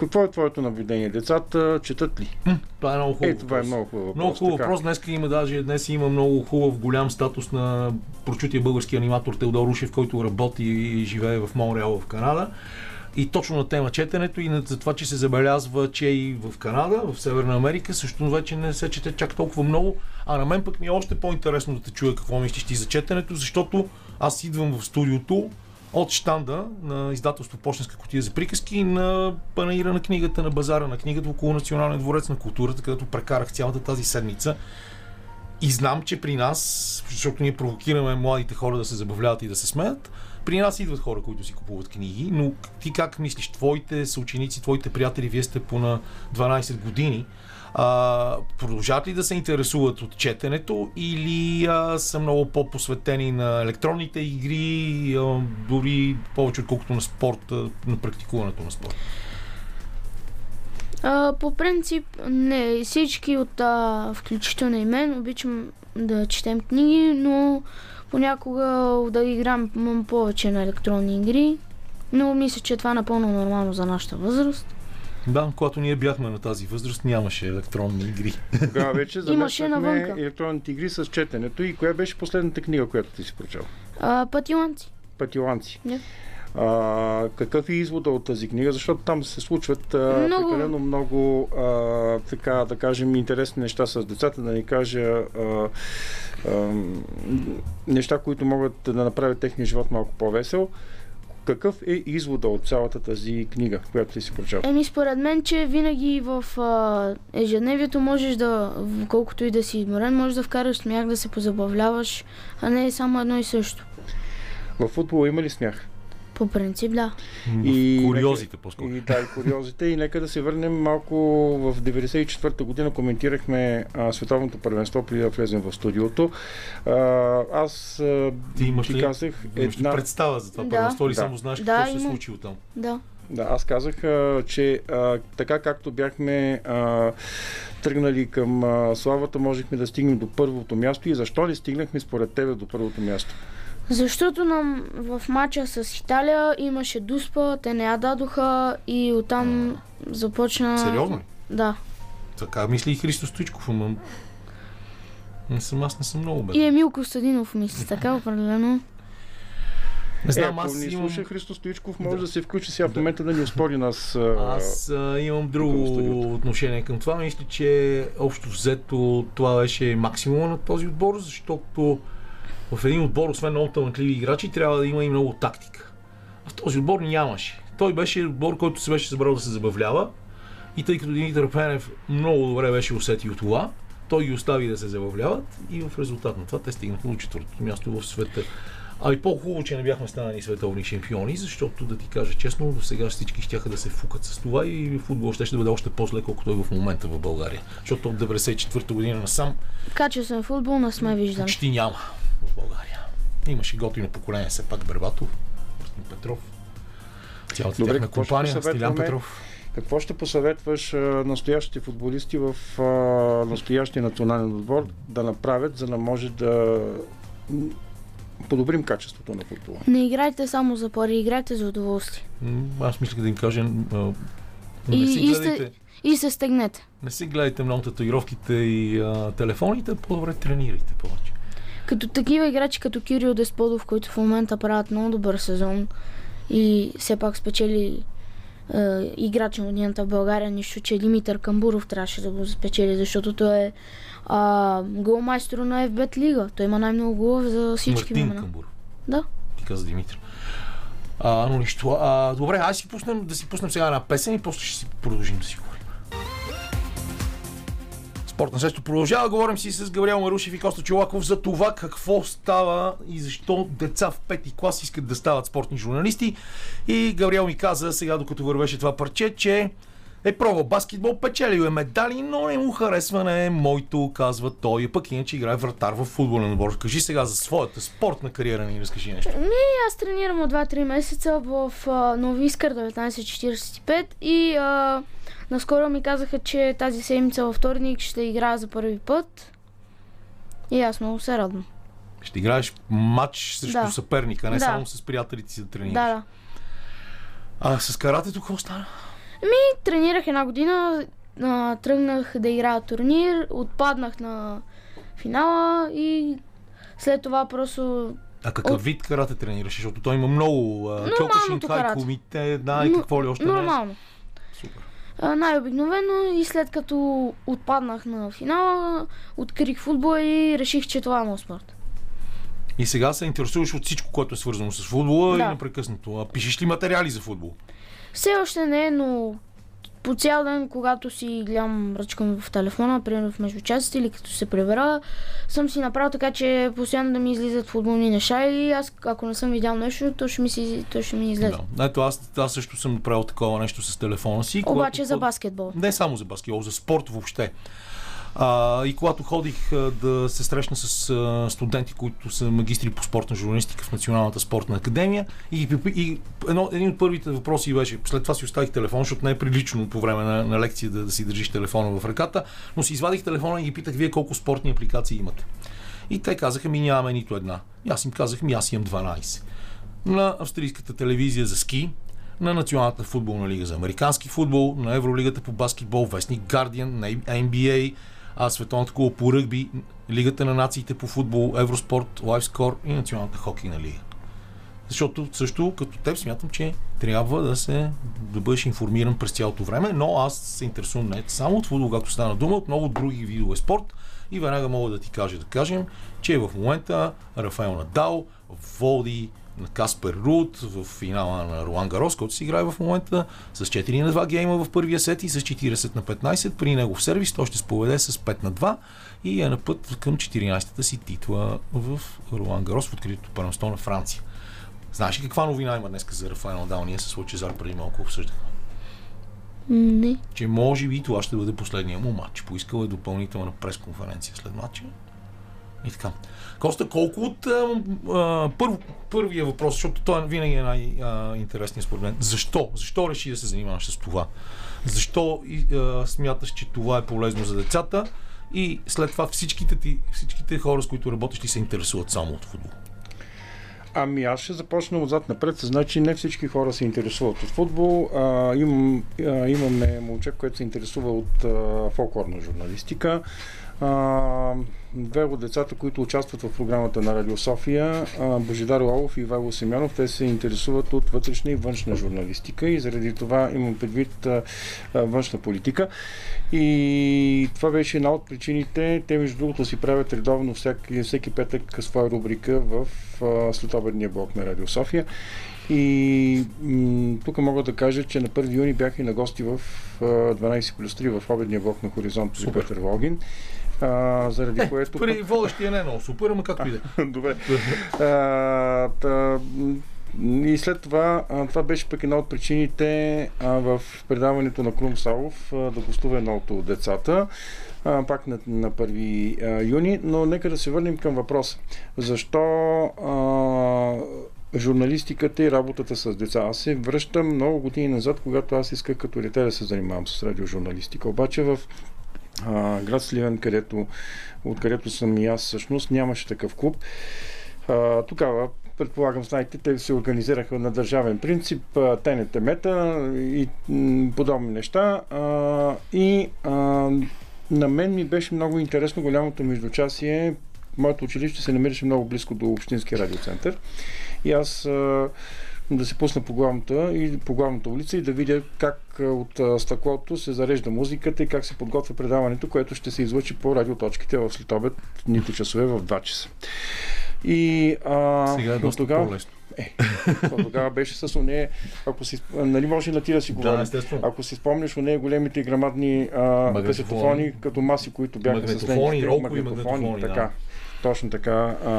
какво е твоето наблюдение? Децата четат ли? Това е много хубаво. Е, това е много хубав въпрос. Много хубав въпрос. Днес има даже днес има много хубав голям статус на прочутия български аниматор Теодор Рушев, който работи и живее в Монреал в Канада. И точно на тема четенето и на- това, че се забелязва, че и в Канада, в Северна Америка, също вече не се чете чак толкова много. А на мен пък ми е още по-интересно да те чуя какво мислиш ти за четенето, защото аз идвам в студиото от штанда на издателство Почтенска котия за приказки на панаира на книгата, на базара на книгата около Националния дворец на културата, където прекарах цялата тази седмица. И знам, че при нас, защото ние провокираме младите хора да се забавляват и да се смеят, при нас идват хора, които си купуват книги, но ти как мислиш, твоите съученици, твоите приятели, вие сте по на 12 години, а, продължават ли да се интересуват от четенето или а, са много по-посветени на електронните игри, а, дори повече отколкото на спорта, на практикуването на спорта? А, по принцип, не. Всички от, а, включително и мен, обичам да четем книги, но понякога да играем повече на електронни игри. Но мисля, че това е напълно нормално за нашата възраст. Да, когато ние бяхме на тази възраст, нямаше електронни игри. Тогава вече навънка. електронните игри с четенето. И коя беше последната книга, която ти си прочел? А, пътиланци. Пътиланци. А, какъв е извода от тази книга? Защото там се случват а, Много. прекалено много, а, така да кажем, интересни неща с децата, да ни кажа а, а, неща, които могат да направят техния живот малко по-весел. Какъв е извода от цялата тази книга, която ти си прочел? Еми, според мен, че винаги в а, ежедневието можеш да, колкото и да си изморен, можеш да вкараш смях, да се позабавляваш, а не само едно и също. В футбола има ли смях? По принцип, да. И... Куриозите по-скоро. И да, и куриозите. И нека да се върнем малко в 94-та година. Коментирахме а, световното първенство преди да влезем в студиото. А, аз а, Ти имаш ти ли казах имаш ли една... представа за това Да. първенство или Да. само знаеш Да, какво се е случило там? Да. Да, аз казах, а, че а, така както бяхме а, тръгнали към а, славата, можехме да стигнем до първото място. И защо не стигнахме според тебе до първото място? Защото нам, в матча с Италия имаше дуспа, те не я дадоха и оттам започна... Сериозно ли? Да. Така мисли и Христо Стоичков, ама... Не съм, аз не съм много бе. И Емил Костадинов мисли, така определено. Не Е, знам, ако аз ни имам... слуша Христо Стоичков, може да. се включи сега в момента да ни оспори нас. а, Аз а, имам друго отношение към това. Мисля, че общо взето това беше максимума на този отбор, защото в един отбор, освен много талантливи играчи, трябва да има и много тактика. В този отбор нямаше. Той беше отбор, който се беше събрал да се забавлява. И тъй като Димитър Пенев много добре беше усетил това, той ги остави да се забавляват и в резултат на това те стигнаха до четвъртото място в света. А и по-хубаво, че не бяхме станали световни шампиони, защото да ти кажа честно, до сега всички щяха да се фукат с това и футбол ще, ще бъде още по-зле, колкото е в момента в България. Защото от 94-та година насам Качествен футбол не сме виждали. почти няма България. Имаше готино поколение, все пак Бербатов, Мартин Петров, цялата Добре, тяхна компания? Стилян Петров. Какво ще посъветваш а, настоящите футболисти в а, настоящия национален отбор да направят, за да може да подобрим качеството на футбола? Не играйте само за пари, играйте за удоволствие. Аз мисля да им кажа, а, не И- си и сте- гледайте, И се стегнете. не си гледайте много татуировките и а, телефоните, по-добре тренирайте повече. Като такива играчи, като Кирил Десподов, които в момента правят много добър сезон и все пак спечели е, играч на годината в България, нищо, че Димитър Камбуров трябваше да го спечели, защото той е а, голмайстор на FBET лига. Той има най-много голове за всички Мартин времена. Камбур. Да. Ти каза Димитър. А, но нищо. А, добре, аз си пуснем, да си пуснем сега една песен и после ще си продължим да си Спортна среща продължава. Говорим си с Габриел Марушев и Коста Чолаков за това какво става и защо деца в пети клас искат да стават спортни журналисти. И Габриел ми каза сега, докато вървеше това парче, че е пробвал баскетбол, печелил е медали, но не му харесва не е моето, казва той. Пък иначе играе вратар в футболен отбор. Кажи сега за своята спортна кариера ни разкажи нещо. Аз тренирам от 2-3 месеца в а, Нови Искър 1945 и а, наскоро ми казаха, че тази седмица във вторник ще играя за първи път. И аз много се радвам. Ще играеш матч срещу Да. съперника, не Да. само с приятелите си да тренираш. Да, да. А с каратето какво стана? И тренирах една година, а, тръгнах да играя турнир, отпаднах на финала и след това просто А какъв От- вид карате тренираш? Защото той има много кьокушинкай, карате. комите, да, и какво ли още не нормално. е. Супер. Най-обикновено и след като отпаднах на финала, открих футбол и реших, че това е моят спорт. И сега се интересуваш от всичко, което е свързано с футбола Да. и непрекъснато. А пишеш ли материали за футбол? Все още не, но по цял ден, когато си гледам ръчкам в телефона, примерно в междучасите или като се прибера, съм си направил така, че постоянно да ми излизат футболни неща и аз, ако не съм видял нещо, то ще ми, си, то ще ми излезе. Да. Ето аз, аз също съм направил такова нещо с телефона си. Обаче когато за баскетбол. Не само за баскетбол, за спорт въобще. А, и когато ходих а, да се срещна с а, студенти, които са магистри по спортна журналистика в Националната спортна академия, и, и едно, един от първите въпроси беше, след това си оставих телефон, защото не е прилично по време на, на лекция да, да си държиш телефона в ръката, но си извадих телефона и ги питах, вие колко спортни апликации имате. И те казаха, ми нямаме нито една. И аз им казах, ми аз имам 12. На австрийската телевизия за ски, на Националната футболна лига за американски футбол, на Евролигата по баскетбол, Вестник Гардиан, на NBA, а Световната кула по ръгби, Лигата на нациите по футбол, Евроспорт, Лайфскор и Националната хокейна лига. Защото също като теб смятам, че трябва да се да бъдеш информиран през цялото време, но аз се интересувам не само от футбол, както стана дума, от много други видове спорт и веднага мога да ти кажа, да кажем, че в момента Рафаел Надал води на Каспер Руд в финала на Руан Гарос, който се играе в момента с 4 на 2 гейма в първия сет и с 40 на 15. При негов сервис той ще споведе с 5 на 2 и е на път към 14-та си титла в Руан Гарос в откритото първенство на Франция. Знаеш ли каква новина има днес за Рафаел Надал? Ние с Лачезар преди малко обсъждахме. Не. Че може би това ще бъде последния му матч. Поискал е допълнителна пресконференция след матча. И така. Коста, колко от а, а, първо, първия въпрос, защото той винаги е най-интересният според мен. Защо? Защо реши да се занимаваш с това? Защо а, смяташ, че това е полезно за децата? И след това всичките, ти, всичките хора, с които работиш, ти се интересуват само от футбол. Ами аз ще започна отзад напред. Значи не всички хора се интересуват от футбол. А, имам, а, имаме момче, което се интересува от а, фолклорна журналистика. Две от децата, които участват в програмата на Радио София, Божидар Лалов и Ивайло Семенов, те се интересуват от вътрешна и външна журналистика и заради това имам предвид външна политика. И това беше една от причините. Те, между другото, си правят редовно всеки, всеки петък своя рубрика в следобедния блок на Радио София. И м- тук мога да кажа, че на 1 юни бях и на гости в а, 12 плюс 3 в обедния блок на Хоризонт при. Петър Логин. А, заради което... При водещия не е много супер, ама както и да е. Добре. А, та, и след това, а, това беше пък една от причините а, в предаването на Крум Салов а, да гостува едното от децата, а, пак на, на 1 а, юни, но нека да се върнем към въпроса. Защо а, журналистиката и работата с деца? Аз се връщам много години назад, когато аз исках като дете да се занимавам с радиожурналистика. Обаче в а, град Сливен, където, откъдето съм и аз всъщност, нямаше такъв клуб. А, тогава, предполагам, знаете, те се организираха на държавен принцип, а, ТНТ Мета и подобни неща. А, и а, на мен ми беше много интересно голямото междучасие. Моето училище се намираше много близко до Общинския радиоцентър. И аз а, да се пусна по главната, и по главната улица и да видя как от стъклото се зарежда музиката и как се подготвя предаването, което ще се излъчи по радиоточките в следобед, дните часове в 2 часа. И а, Сега е доста тогава, по-лесно. е, то тогава беше с оне, ако си, нали може на ти да си Да, говорим. естествено. Ако си спомняш, оне големите грамадни а, Магнетофони. касетофони, като маси, които бяха с Магнетофони, ленти, ролкови магнетофони, така. да. Точно така. А,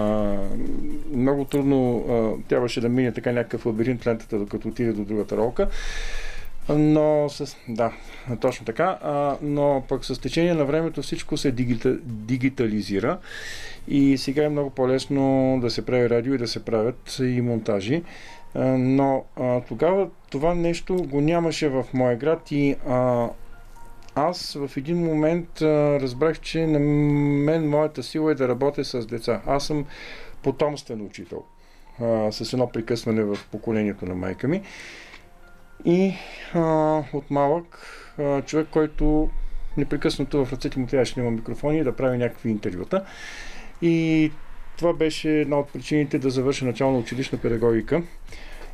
много трудно а, трябваше да мине така някакъв лабиринт лентата, докато отиде до другата ролка. Но с... Да, точно така. А, но пък с течение на времето всичко се дигита, дигитализира и сега е много по-лесно да се прави радио и да се правят и монтажи. А, но а, тогава това нещо го нямаше в моя град и а, аз в един момент а, разбрах, че на мен моята сила е да работя с деца. Аз съм потомствен учител а, с едно прекъсване в поколението на майка ми. И а, от малък а, човек, който непрекъснато в ръцете му трябваше да има микрофони и да прави някакви интервюта. И това беше една от причините да завърша начална училищна педагогика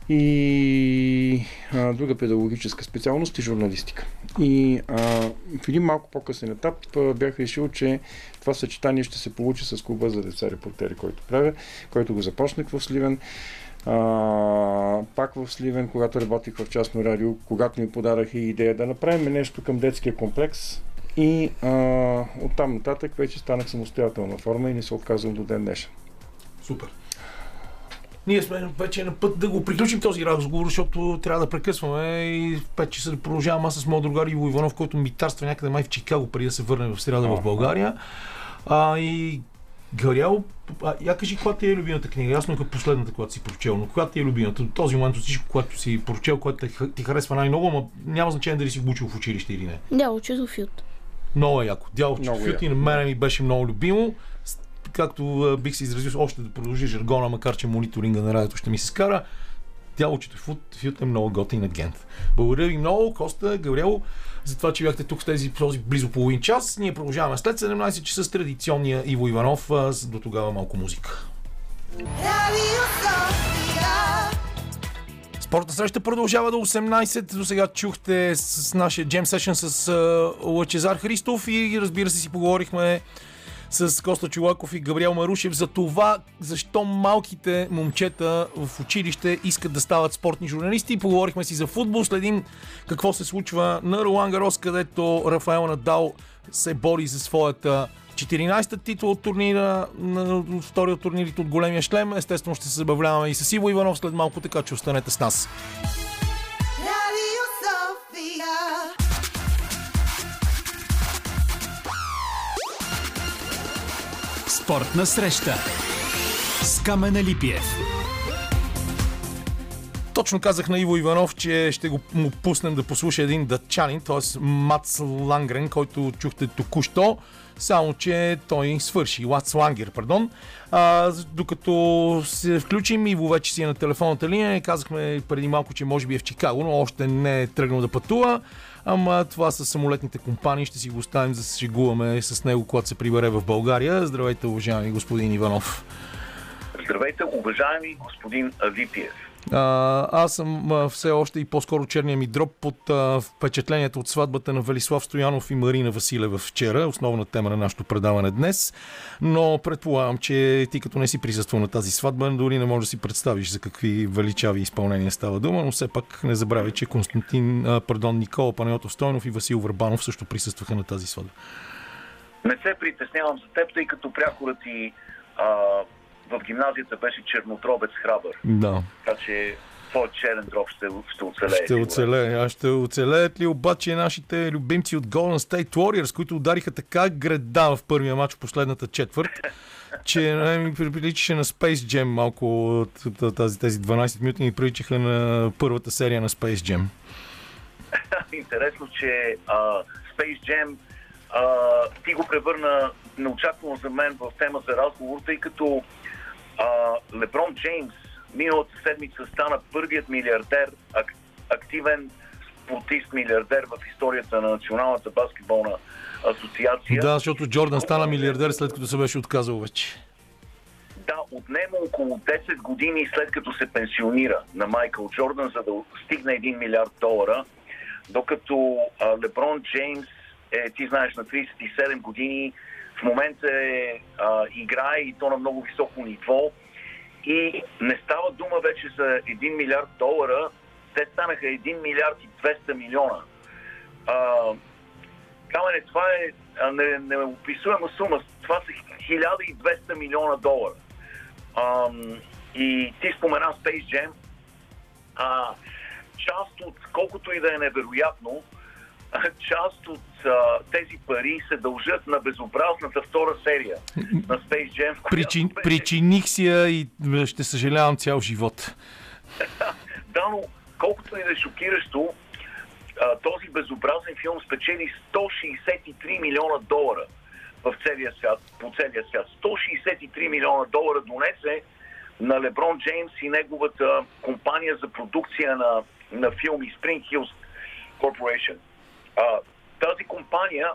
и а, друга педагогическа специалност и журналистика. И а, в един малко по-късен етап бях решил, че това съчетание ще се получи с клуба за деца репортери, който правя, който го започнах в Сливен. А, пак в Сливен, когато работих в частно радио, когато ми подараха и идея да направим нещо към детския комплекс и а, оттам нататък вече станах самостоятелна форма и не се отказвам до ден днешен. Супер. Ние сме вече на път да го приключим този разговор, защото трябва да прекъсваме и в 5 часа да продължавам аз с моят другар Иво Иванов, който ми тарства някъде май в Чикаго, преди да се върне в среда в България. А, и Гарял, а, я кажи, коя ти е любимата книга? Ясно е последната, която си прочел, но коя ти е любимата? До този момент от всичко, което си прочел, което ти харесва най-много, но няма значение дали си го учил в училище или не. Да, учил. Много е яко. Дяло Фют и на мен ми беше много любимо. Както бих се изразил, още да продължи жаргона, макар че мониторинга на радиото ще ми се скара. Дялочето Фют, Фют е много готин агент. Благодаря ви много, Коста, Гавриел, за това, че бяхте тук в тези този близо половин час. Ние продължаваме след 17 часа с традиционния Иво Иванов. До тогава малко музика. Спортна среща продължава до 18. До сега чухте с нашия джем сешън с Лъчезар Христов и разбира се си поговорихме с Коста Чулаков и Габриел Марушев за това, защо малките момчета в училище искат да стават спортни журналисти. Поговорихме си за футбол, следим какво се случва на Ролан Гарос, където Рафаел Надал се бори за своята 14-та титул от турнира, на втори от турнирите от големия шлем. Естествено ще се забавляваме и с Иво Иванов след малко, така че останете с нас. Radio Sofia. Спортна среща с Камена Липиев. Точно казах на Иво Иванов, че ще го му пуснем да послуша един датчанин, т.е. Мац Лангрен, който чухте току-що, само че той свърши. Лац Лангер, пардон. А, докато се включим, Иво вече си е на телефонната линия. Казахме преди малко, че може би е в Чикаго, но още не е тръгнал да пътува. Ама това са самолетните компании. Ще си го оставим да се шегуваме с него, когато се прибере в България. Здравейте, уважаеми господин Иванов. Здравейте, уважаеми господин Липиев. А, аз съм а, все още и по-скоро черния ми дроп под а, впечатлението от сватбата на Велислав Стоянов и Марина Василева вчера, основна тема на нашето предаване днес. Но предполагам, че ти като не си присъствал на тази сватба, дори не можеш да си представиш за какви величави изпълнения става дума, но все пак не забравяй, че Константин, а, пардон, Никола Панайотов Стойнов и Васил Върбанов също присъстваха на тази сватба. Не се притеснявам за теб, тъй като прякорът ти а, в гимназията беше чернотробец храбър. Да. Така че твой черен дроб ще, ще оцелее. Ще оцелее. А ще оцелеят ли обаче нашите любимци от Golden State Warriors, които удариха така града в първия матч в последната четвърт, че не ми приличаше на Space Jam малко от тази, тези 12 минути ни приличаха на първата серия на Space Jam. Интересно, че а, Space Jam а, ти го превърна неочаквано за мен в тема за разговор, тъй като Леброн Джеймс миналата седмица стана първият милиардер, ак, активен спортист милиардер в историята на Националната баскетболна асоциация. Да, защото Джордан стана милиардер след като се беше отказал вече. Да, отнема около 10 години след като се пенсионира на Майкъл Джордан, за да стигне 1 милиард долара, докато а, Леброн Джеймс е, ти знаеш, на 37 години, в момента е, а, играе и то на много високо ниво и не става дума вече за 1 милиард долара, те станаха 1 милиард и 200 милиона. А, Камене, това е а, не- неописуема сума. Това са 1200 милиона долара. Ам, и ти спомена Space Jam. А, част от, колкото и да е невероятно, а, част от а, тези пари се дължат на безобразната втора серия на Space Jam. Причин, беше- причиних си я и ще съжалявам цял живот. Да, но колкото и да е шокиращо, а, този безобразен филм спечели 163 милиона долара в целия свят, по целия свят. 163 милиона долара донесе на Леброн Джеймс и неговата компания за продукция на, на филми Spring Hills Corporation. А, тази компания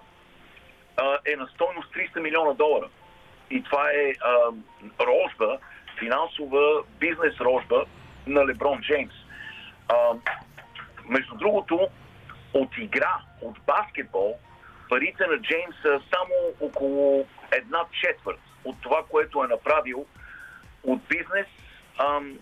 а, е на стойност 300 милиона долара. И това е а, рожба, финансова бизнес рожба на Леброн Джеймс. А, между другото, от игра, от баскетбол, парите на Джеймс са само около една четвърт от това, което е направил от бизнес, ам,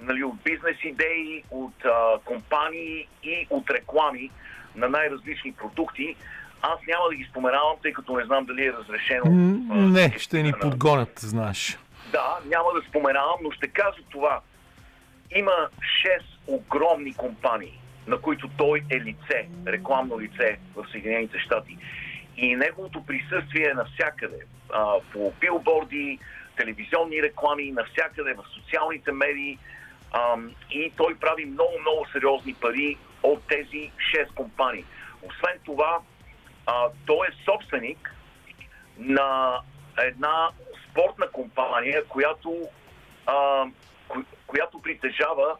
нали, от бизнес идеи, от а, компании и от реклами на най-различни продукти. Аз няма да ги споменавам, тъй като не знам дали е разрешено. А, Не, ще ни подгонят, знаеш. да, няма да споменавам, но ще кажа това. Има 6 огромни компании, на които той е лице, рекламно лице в Съединените щати. И неговото присъствие е навсякъде. А, по билборди, телевизионни реклами, навсякъде, в социалните медии. Ам, и той прави много, много сериозни пари от тези 6 компании. Освен това, а, той е собственик на една спортна компания, която, а, ко- която притежава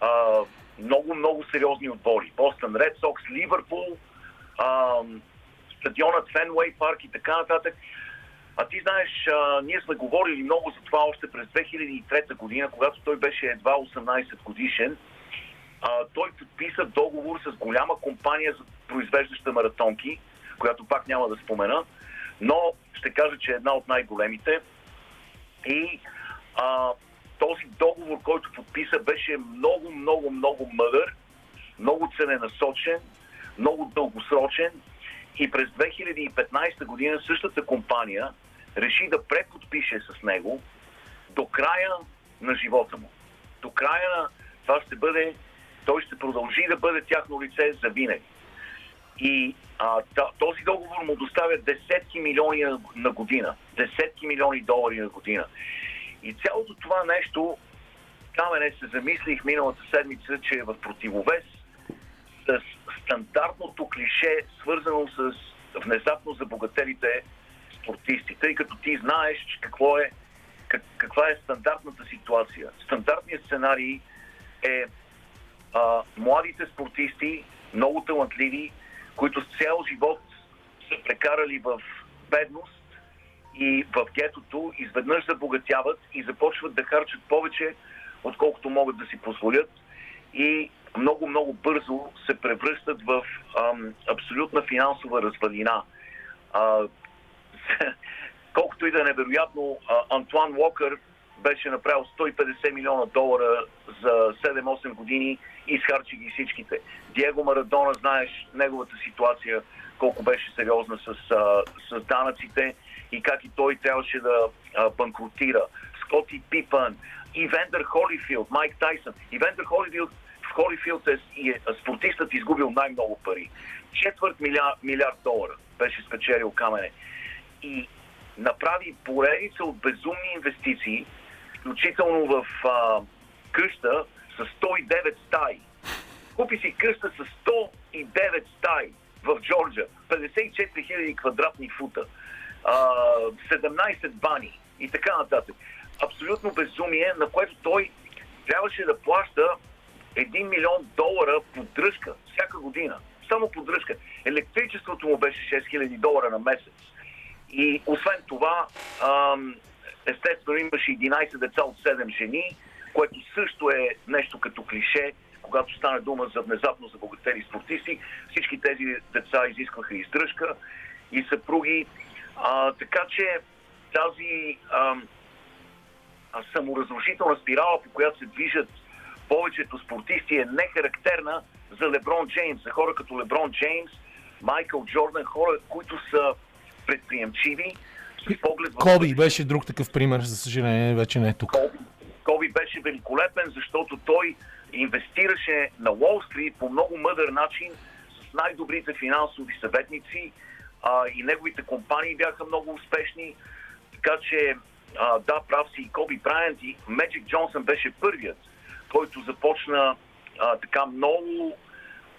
а, много, много сериозни отбори. Бостън Ред Сокс, Ливърпул, стадионът Фенуей парк и така нататък. А ти знаеш, а, ние сме говорили много за това още през 2003 година, когато той беше едва 18 годишен. А, той подписа договор с голяма компания за произвеждаща маратонки, която пак няма да спомена, но ще кажа, че е една от най-големите. И а, този договор, който подписа, беше много, много, много мъдър, много целенасочен, много дългосрочен и през 2015 година същата компания реши да преподпише с него до края на живота му. До края на това ще бъде, той ще продължи да бъде тяхно лице за винаги. И а, този договор му доставя десетки милиони на- на година. Десетки милиони долари на година. И цялото това нещо, камене се замислих миналата седмица, че е в противовес с стандартното клише, свързано с внезапно забогателите спортисти, тъй като ти знаеш какво е, как, каква е стандартната ситуация. Стандартният сценарий е а, младите спортисти, много талантливи, които цял живот са прекарали в бедност и в гетото, изведнъж забогатяват и започват да харчат повече, отколкото могат да си позволят и много-много бързо се превръщат в ам, абсолютна финансова развалина. А, колкото и да е невероятно, а, Антуан Уокър беше направил 150 милиона долара за 7-8 години и изхарчи ги всичките. Диего Марадона, знаеш неговата ситуация, колко беше сериозна с, а, с данъците и как и той трябваше да а, банкротира. Скоти Пипън, Ивендър Холифилд, Майк Тайсън. Ивендър Холифилд, Холифилд е, е спортистът изгубил най-много пари. Четвърт милиард, милиард долара беше спечелил камене. И направи поредица от безумни инвестиции, включително в а, къща с 109 стаи. Купи си къща с 109 стаи в Джорджа, 54 000 квадратни фута, а, 17 бани и така нататък. Абсолютно безумие, на което той трябваше да плаща 1 милион долара поддръжка всяка година. Само поддръжка. Електричеството му беше 6000 долара на месец. И освен това, ам, естествено имаше 11 деца от 7 жени, което също е нещо като клише, когато стане дума за внезапно забогатели спортисти. Всички тези деца изискваха издръжка и съпруги. А, така че тази а, саморазрушителна спирала, по която се движат повечето спортисти, е нехарактерна за Леброн Джеймс, за хора като Леброн Джеймс, Майкъл Джордан, хора, които са предприемчиви, поглед в Коби беше друг такъв пример, за съжаление, вече не е тук. Коби, Коби беше великолепен, защото той инвестираше на Уолл Стрит по много мъдър начин с най-добрите финансови съветници а, и неговите компании бяха много успешни. Така че, а, да, прав си и Коби Брайант и Меджик Джонсън беше първият, който започна а, така много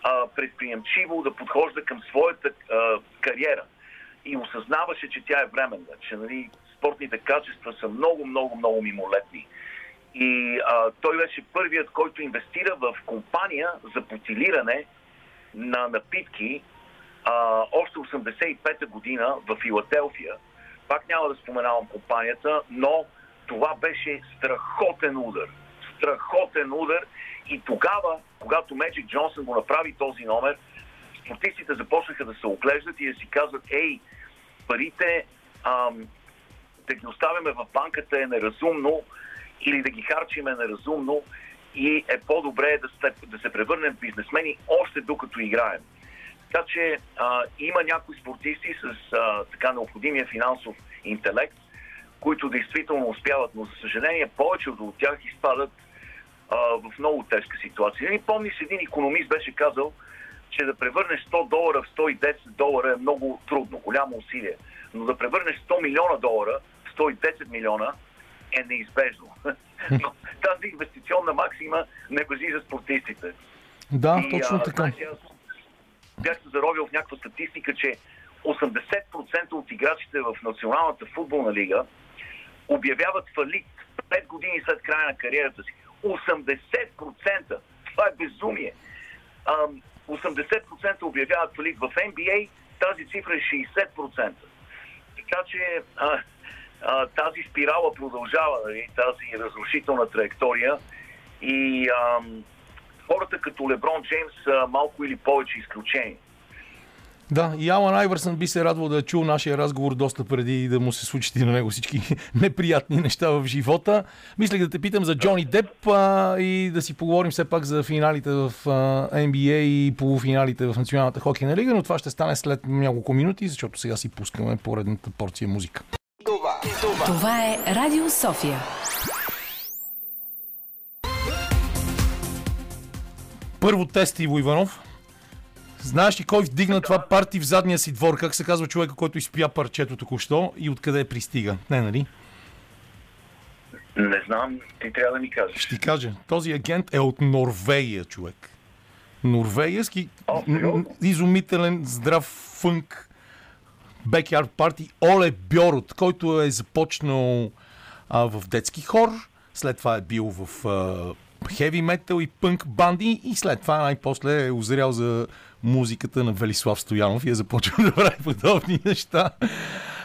а, предприемчиво да подхожда към своята а, кариера и осъзнаваше, че тя е временна, че нали, спортните качества са много, много, много мимолетни. И а, той беше първият, който инвестира в компания за бутилиране на напитки а, още 85-та година в Филаделфия. Пак няма да споменавам компанията, но това беше страхотен удар. Страхотен удар. И тогава, когато Меджик Джонсън го направи този номер, спортистите започнаха да се оглеждат и да си казват, ей, парите ам, да ги оставяме в банката е неразумно или да ги харчим е неразумно и е по-добре да, се- да се превърнем в бизнесмени още докато играем. Така че а, има някои спортисти с а, така необходимия финансов интелект, които действително успяват, но за съжаление повечето от тях изпадат а, в много тежка ситуация. Нали, помниш, един економист беше казал, че да превърнеш 100 долара в 110 долара е много трудно, голямо усилие. Но да превърнеш 100 милиона долара в 110 милиона е неизбежно. Но тази инвестиционна максима не въжи за спортистите. Да, И, точно а, така. знаете, аз бях се заровил в някаква статистика, че 80% от играчите в Националната футболна лига обявяват фалит 5 години след края на кариерата си. 80%! Това е безумие. Ам, 80% обявяват фалит в NBA, тази цифра е 60%. Така че а, а, тази спирала продължава, нали, тази разрушителна траектория и ам, хората като Леброн Джеймс са малко или повече изключение. Да, и Алан Айвърсън би се радвал да е чул нашия разговор доста преди да му се случат и на него всички неприятни неща в живота. Мислех да те питам за Джони Деп а, и да си поговорим все пак за финалите в а, NBA и полуфиналите в Националната хокейна лига, но това ще стане след няколко минути, защото сега си пускаме поредната порция музика. Това е Радио София. Първо тест Иво Иванов. Знаеш ли кой вдигна това парти в задния си двор? Как се казва човека, който изпя парчето току-що и откъде пристига? Не, нали? Не знам, ти трябва да ми кажеш. Ще ти кажа. Този агент е от Норвегия, човек. Норвегийски О, изумителен, здрав фънк бекярд парти Оле Бьорот, който е започнал а, в детски хор, след това е бил в а, хеви метал и пънк банди и след това най-после е озрял за музиката на Велислав Стоянов и е започнал да прави подобни неща.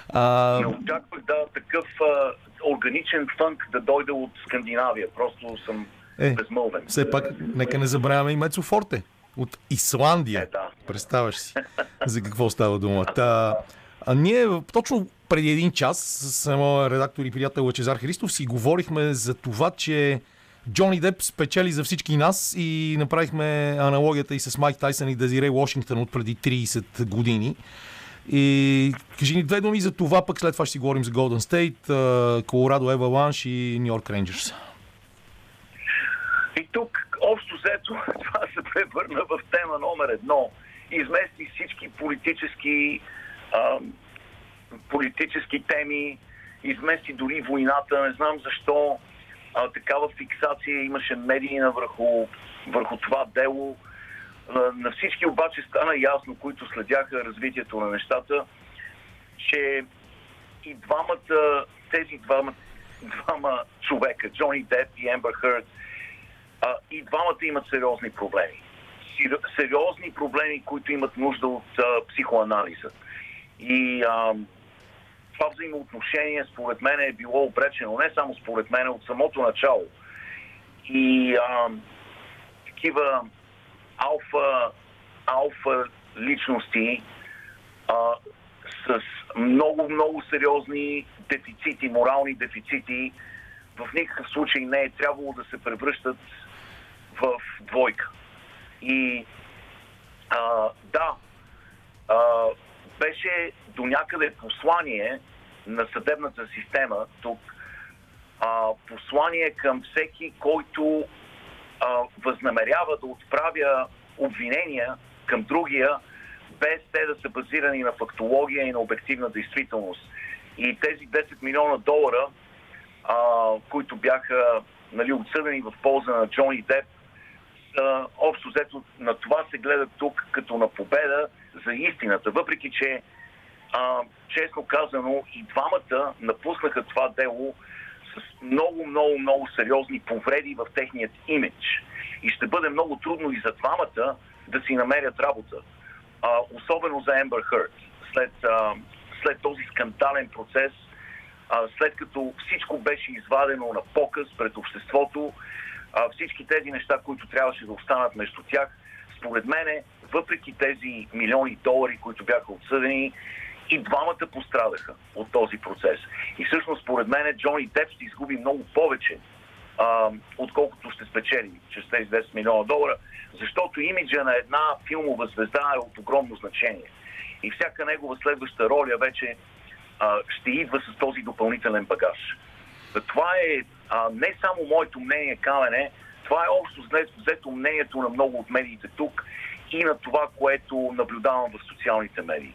А, Не очаквах да такъв а, органичен фънк да дойде от Скандинавия. Просто съм Е, безмълвен. все пак, нека не забравяме и Мецо Форте от Исландия. Е, да. Представяш си за какво става дума. Та, а ние точно преди един час с моя редактор и приятел Лъчезар Христов си говорихме за това, че Джони Деп спечели за всички нас и направихме аналогията и с Майк Тайсън и Дезире Вашингтон от преди 30 години. И кажи ни две думи за това, пък след това ще си говорим за Golden State, Колорадо Еваланш и Нью Йорк Рейнджерс. И тук, общо взето, това се превърна в тема номер едно. Измести всички политически, а, политически теми, измести дори войната. Не знам защо а, такава фиксация имаше медийна върху, върху това дело. А, на всички обаче стана ясно, които следяха развитието на нещата, че и двамата, тези двама, двама човека, Джони Деп и Ембър Хърт, а, и двамата имат сериозни проблеми. Сер- Сериозни проблеми, които имат нужда от а, психоанализа. И а, това взаимоотношение, според мен, е било обречено не само според мен, от самото начало. И а, такива алфа, алфа личности а, с много, много сериозни дефицити, морални дефицити, в никакъв случай не е трябвало да се превръщат в двойка. И а, да, а, беше до някъде послание на съдебната система тук, а, послание към всеки, който а, възнамерява да отправя обвинения към другия, без те да са базирани на фактология и на обективна действителност. И тези 10 милиона долара, а, които бяха нали, отсъдени в полза на Джони Деп, са, общо взето на това се гледа тук като на победа за истината. Въпреки, че а, честно казано и двамата напуснаха това дело с много, много, много сериозни повреди в техният имидж. И ще бъде много трудно и за двамата да си намерят работа. А, особено за Ембър Хърт. След, а, след този скандален процес, а, след като всичко беше извадено на показ пред обществото, а, всички тези неща, които трябваше да останат между тях, според мене, въпреки тези милиони долари, които бяха отсъдени, и двамата пострадаха от този процес. И всъщност, според мен, Джони Деп ще изгуби много повече, а, отколкото ще спечели чрез тези 10 милиона долара, защото имиджа на една филмова звезда е от огромно значение. И всяка негова следваща роля вече а, ще идва с този допълнителен багаж. Това е а, не само моето мнение, Камене, това е общо взето мнението на много от медиите тук и на това, което наблюдавам в социалните медии.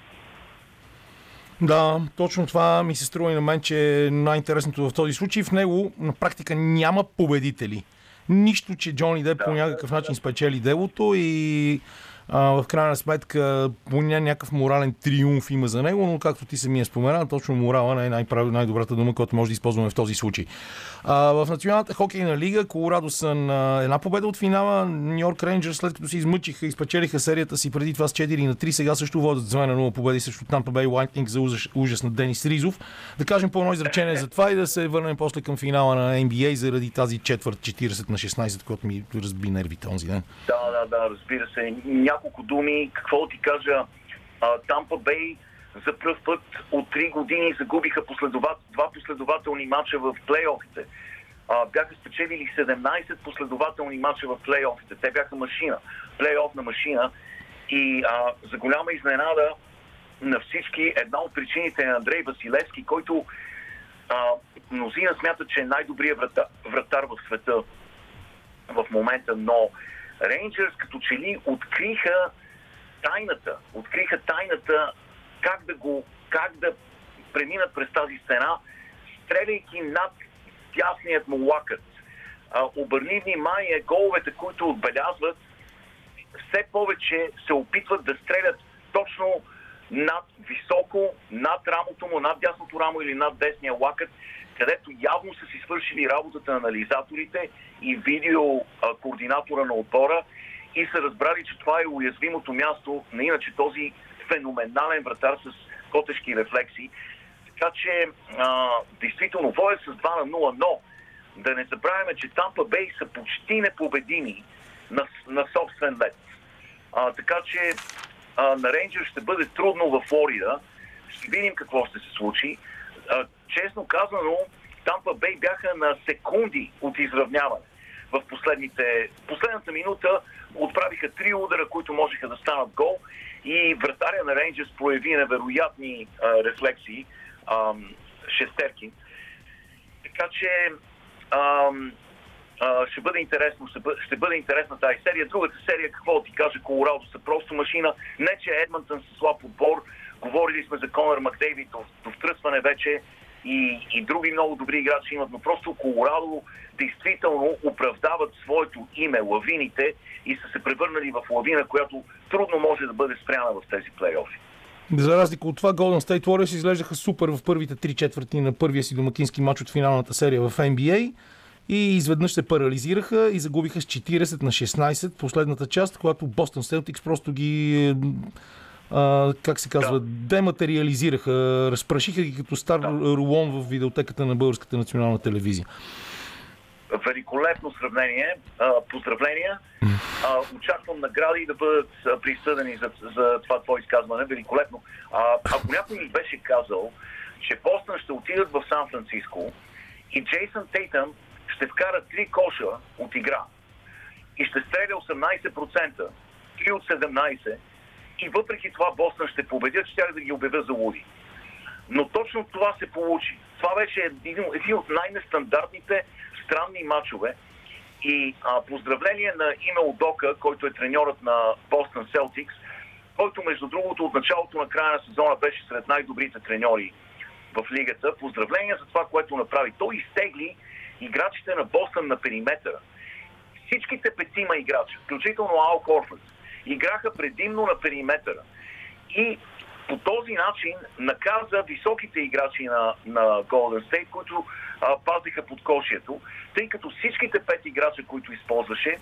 Да, точно това ми се струва и на мен, че е най-интересното в този случай. В него на практика няма победители. Нищо, че Джони Деп по някакъв начин спечели делото и в крайна сметка по ня- някакъв морален триумф има за него, но както ти самия спомена, точно морала не е най-прав... най-добрата дума, която може да използваме в този случай. А, в Националната хокейна лига Колорадо са на една победа от финала. Нью Йорк Рейнджерс след като се измъчиха и спечелиха серията си преди това с 4 на 3, сега също водят с 2 на 0 победи срещу Тампа Бей Лайтнинг за ужас, ужас на Денис Ризов. Да кажем по едно изречение за това и да се върнем после към финала на NBA заради тази четвърт 40 на 16, която ми разби нервите онзи ден. Да, да, да, разбира се. Няколко думи. Какво ти кажа? Тампа Бей за пръв път от 3 години загубиха последоват, два последователни матча в плейофите. А, бяха спечелили 17 последователни матча в плейофите. Те бяха машина, плейофна машина. И а, за голяма изненада на всички, една от причините е Андрей Василевски, който а, мнозина смятат, че е най-добрият вратар, вратар в света в момента, но Рейнджърс като че ли откриха тайната, откриха тайната как да го, как да преминат през тази стена, стреляйки над тясният му лакът. А, обърни внимание, головете, които отбелязват, все повече се опитват да стрелят точно над високо, над рамото му, над дясното рамо или над десния лакът, където явно са си свършили работата на анализаторите и видео координатора на отбора и са разбрали, че това е уязвимото място на иначе този феноменален вратар с котешки рефлекси. Така че, а, действително, воя с 2 на 0, но да не забравяме, че Тампа Бей са почти непобедими на, на собствен лед. А, така че а, на Рейнджер ще бъде трудно в Флорида. Ще видим какво ще се случи. А, честно казано, Тампа Бей бяха на секунди от изравняване в последните, последната минута отправиха три удара, които можеха да станат гол и вратаря на Рейнджерс прояви невероятни а, рефлексии, а, шестерки. Така че ам, а, ще бъде интересно, ще бъде, ще бъде интересна тази серия. Другата серия, какво ти кажа, Колорадо са просто машина. Не, че Едмонтън са слаб отбор. Говорили сме за Конър Макдейвид, до втръсване вече и, и други много добри играчи имат, но просто Колорадо действително оправдават своето име, лавините, и са се превърнали в лавина, която трудно може да бъде спряна в тези плейофи. За разлика от това, Golden State Warriors изглеждаха супер в първите три четвърти на първия си домакински матч от финалната серия в NBA и изведнъж се парализираха и загубиха с 40 на 16 последната част, когато Бостон Селтикс просто ги а, как се казва, да. дематериализираха, разпрашиха ги като стар да. рулон в видеотеката на Българската национална телевизия. Великолепно сравнение. Поздравления. Очаквам награди да бъдат присъдени за, за това твое изказване. Великолепно. Ако някой ми беше казал, че Бостън ще отидат в Сан Франциско и Джейсън Тейтън ще вкара три коша от игра и ще стреля 18%, 3 от 17%, и въпреки това Бостън ще победят, ще да ги обявя за луди. Но точно това се получи. Това беше един, един от най-нестандартните странни матчове. И а, поздравление на Имел Дока, който е треньорът на Бостън Селтикс, който между другото от началото на края на сезона беше сред най-добрите треньори в лигата. Поздравление за това, което направи. Той изтегли играчите на Бостън на периметъра. Всичките петима играчи, включително Ал Корфърд, играха предимно на периметъра. И по този начин наказа високите играчи на, на Golden State, които а, пазиха под кошието, тъй като всичките пет играча, които използваше,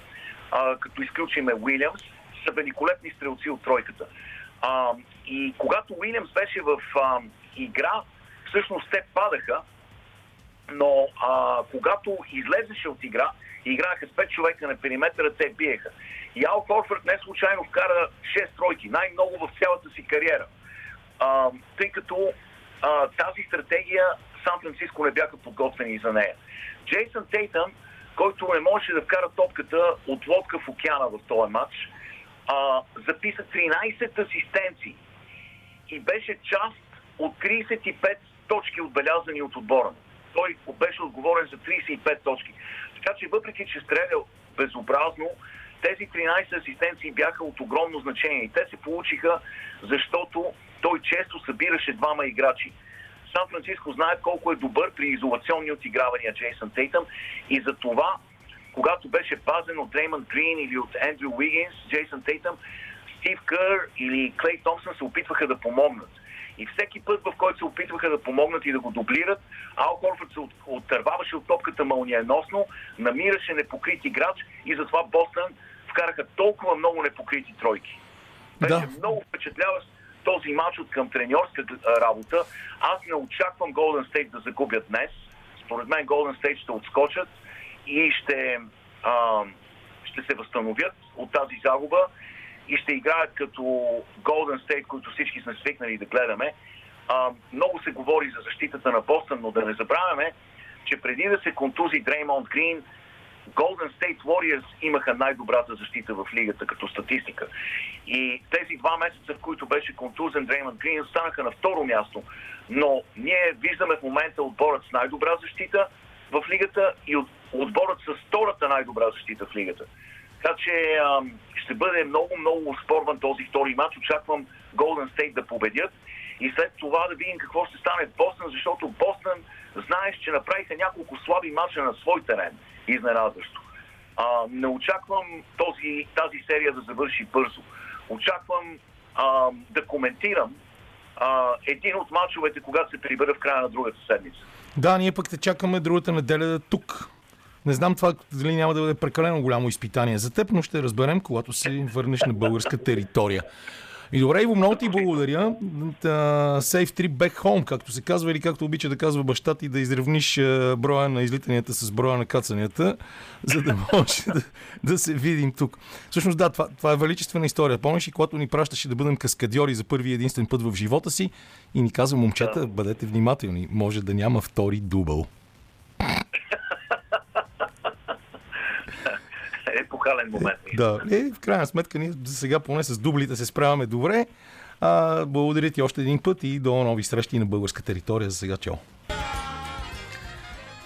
а, като изключиме Уилямс, са великолепни стрелци от тройката. А, и когато Уилямс беше в а, игра, всъщност те падаха, но а, когато излезеше от игра, играеха с 5 човека на периметъра, те биеха. И Ал Корфърд не случайно вкара 6 тройки, най-много в цялата си кариера. А, тъй като а, тази стратегия Сан Франциско не бяха подготвени за нея. Джейсън Тейтън, който не можеше да вкара топката от лодка в океана в този матч, а, записа 13 асистенции и беше част от 35 точки отбелязани от отбора. Той беше отговорен за 35 точки. Така че въпреки, че стрелял безобразно, тези 13 асистенции бяха от огромно значение. И те се получиха, защото той често събираше двама играчи. Сан Франциско знае колко е добър при изолационни отигравания Джейсън Тейтъм и за това, когато беше пазен от Дреймън Грин или от Ендрю Уигинс, Джейсън Тейтъм, Стив Кър или Клей Томпсън се опитваха да помогнат. И всеки път, в който се опитваха да помогнат и да го дублират, Ал Корфорд се оттърваваше от топката мълниеносно, намираше непокрит играч и затова Бостън вкараха толкова много непокрити тройки. Беше да. много впечатляващ този матч от към треньорска работа. Аз не очаквам Golden State да загубят днес. Според мен Golden State ще отскочат и ще, а, ще се възстановят от тази загуба. и ще играят като Golden State, които всички сме свикнали да гледаме. А, много се говори за защитата на Бостън, но да не забравяме, че преди да се контузи Дреймонд Грин, Golden State Warriors имаха най-добрата защита в лигата като статистика. И тези два месеца, в които беше контузен Дреймонд Грин, останаха на второ място. Но ние виждаме в момента отборът с най-добра защита в лигата и от- отборът с втората най-добра защита в лигата. Така че ам, ще бъде много, много спорван този втори матч. Очаквам Golden State да победят и след това да видим какво ще стане в Бостън, защото Бостън знаеш, че направиха няколко слаби мача на свой терен. Изненадващо. А, не очаквам този, тази серия да завърши бързо. Очаквам а, да коментирам а, един от мачовете, когато се прибера в края на другата седмица. Да, ние пък те чакаме другата неделя тук. Не знам това дали няма да бъде прекалено голямо изпитание за теб, но ще разберем, когато се върнеш на българска територия. И добре, Иво, много ти благодаря. Safe trip back home, както се казва, или както обича да казва баща ти, да изравниш е, броя на излитанията с броя на кацанията, за да може да, да се видим тук. Всъщност, да, това, това е величествена история. Помниш ли, когато ни пращаше да бъдем каскадьори за първи и единствен път в живота си и ни казва, момчета, бъдете внимателни, може да няма втори дубъл. Епохален момент. Да, и в крайна сметка ние за сега поне с дублите се справяме добре. А, благодаря ти още един път и до нови срещи на българска територия. За сега чао.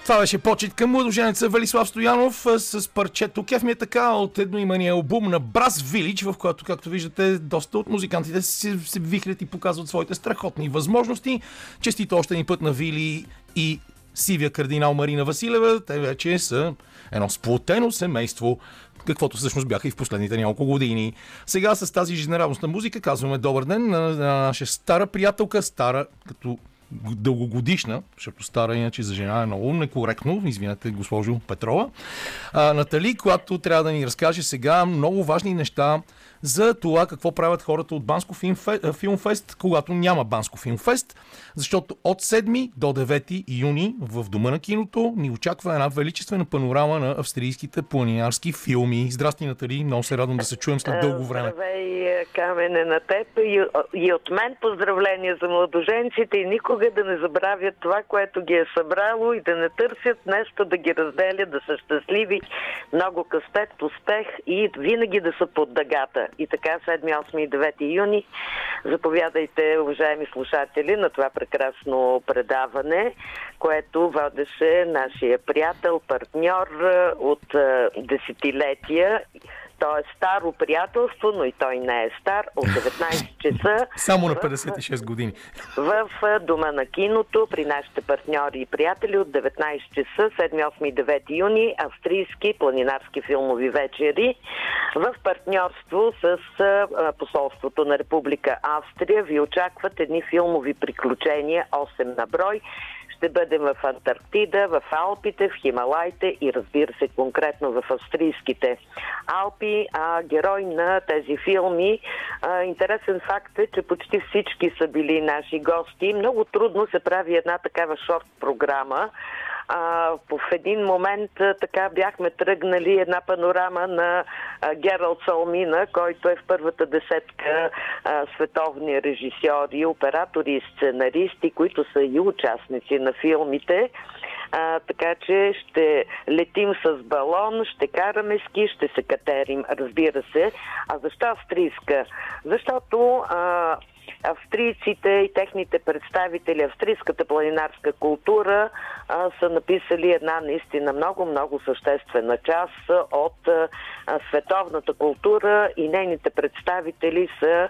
Това беше почет към младоженеца Велислав Стоянов с парчето Кеф ми е така от едноимания албум на Брас Вилич, в който, както виждате, доста от музикантите се, се вихрят и показват своите страхотни възможности. Честито още един път на Вили и сивия кардинал Марина Василева. Те вече са едно сплотено семейство, каквото всъщност бяха и в последните няколко години. Сега с тази жизнерадостна музика казваме добър ден на, на наша стара приятелка, стара като дългогодишна, защото стара иначе за жена е много некоректно, извинете госпожо Петрова, а, Натали, която трябва да ни разкаже сега много важни неща за това какво правят хората от Банско Филмфе- Филмфест, когато няма Банско Филмфест, защото от 7 до 9 юни в Дома на киното ни очаква една величествена панорама на австрийските планинарски филми. Здрасти, Натали, много се радвам да се чуем след дълго време. Здравей, Камене, на теб и, и от мен поздравления за младоженците и никога да не забравят това, което ги е събрало и да не търсят нещо да ги разделя, да са щастливи, много къспет, успех и винаги да са под дъгата. И така 7, 8 и 9 юни заповядайте, уважаеми слушатели, на това прекрасно предаване, което водеше нашия приятел, партньор е, от е, десетилетия. То е старо приятелство, но и той не е стар. От 19 часа Само на в- 56 години. в а, Дома на киното при нашите партньори и приятели от 19 часа, 7, 8 и 9 юни, австрийски планинарски филмови вечери в партньорство с посолството на Република Австрия. Ви очакват едни филмови приключения, 8 на брой. Ще бъдем в Антарктида, в Алпите, в Хималайте и разбира се конкретно в австрийските Алпи. А, герой на тези филми. А, интересен факт е, че почти всички са били наши гости. Много трудно се прави една такава шорт програма. А, в един момент а, така бяхме тръгнали една панорама на а, Гералд Салмина, който е в първата десетка а, световни режисьори, оператори и сценаристи, които са и участници на филмите. А, така че ще летим с балон, ще караме ски, ще се катерим, разбира се. А защо австрийска? Защото а, австрийците и техните представители, австрийската планинарска култура а, са написали една наистина много-много съществена част от а, световната култура и нейните представители са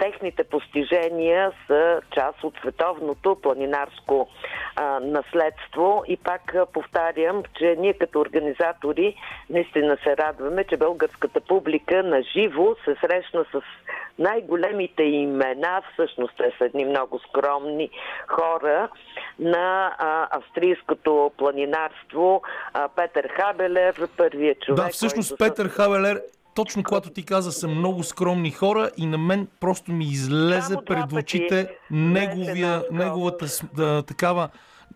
техните постижения са част от световното планинарско а, наследство. И пак а, повтарям, че ние като организатори наистина се радваме, че българската публика на живо се срещна с най-големите имена, всъщност те са едни много скромни хора на а, австрийското планинарство. А, Петър Хабелер, първият човек. Да, всъщност който... Петър Хавелер, точно когато ти каза, са много скромни хора и на мен просто ми излезе пред очите неговия, беше неговата да, такава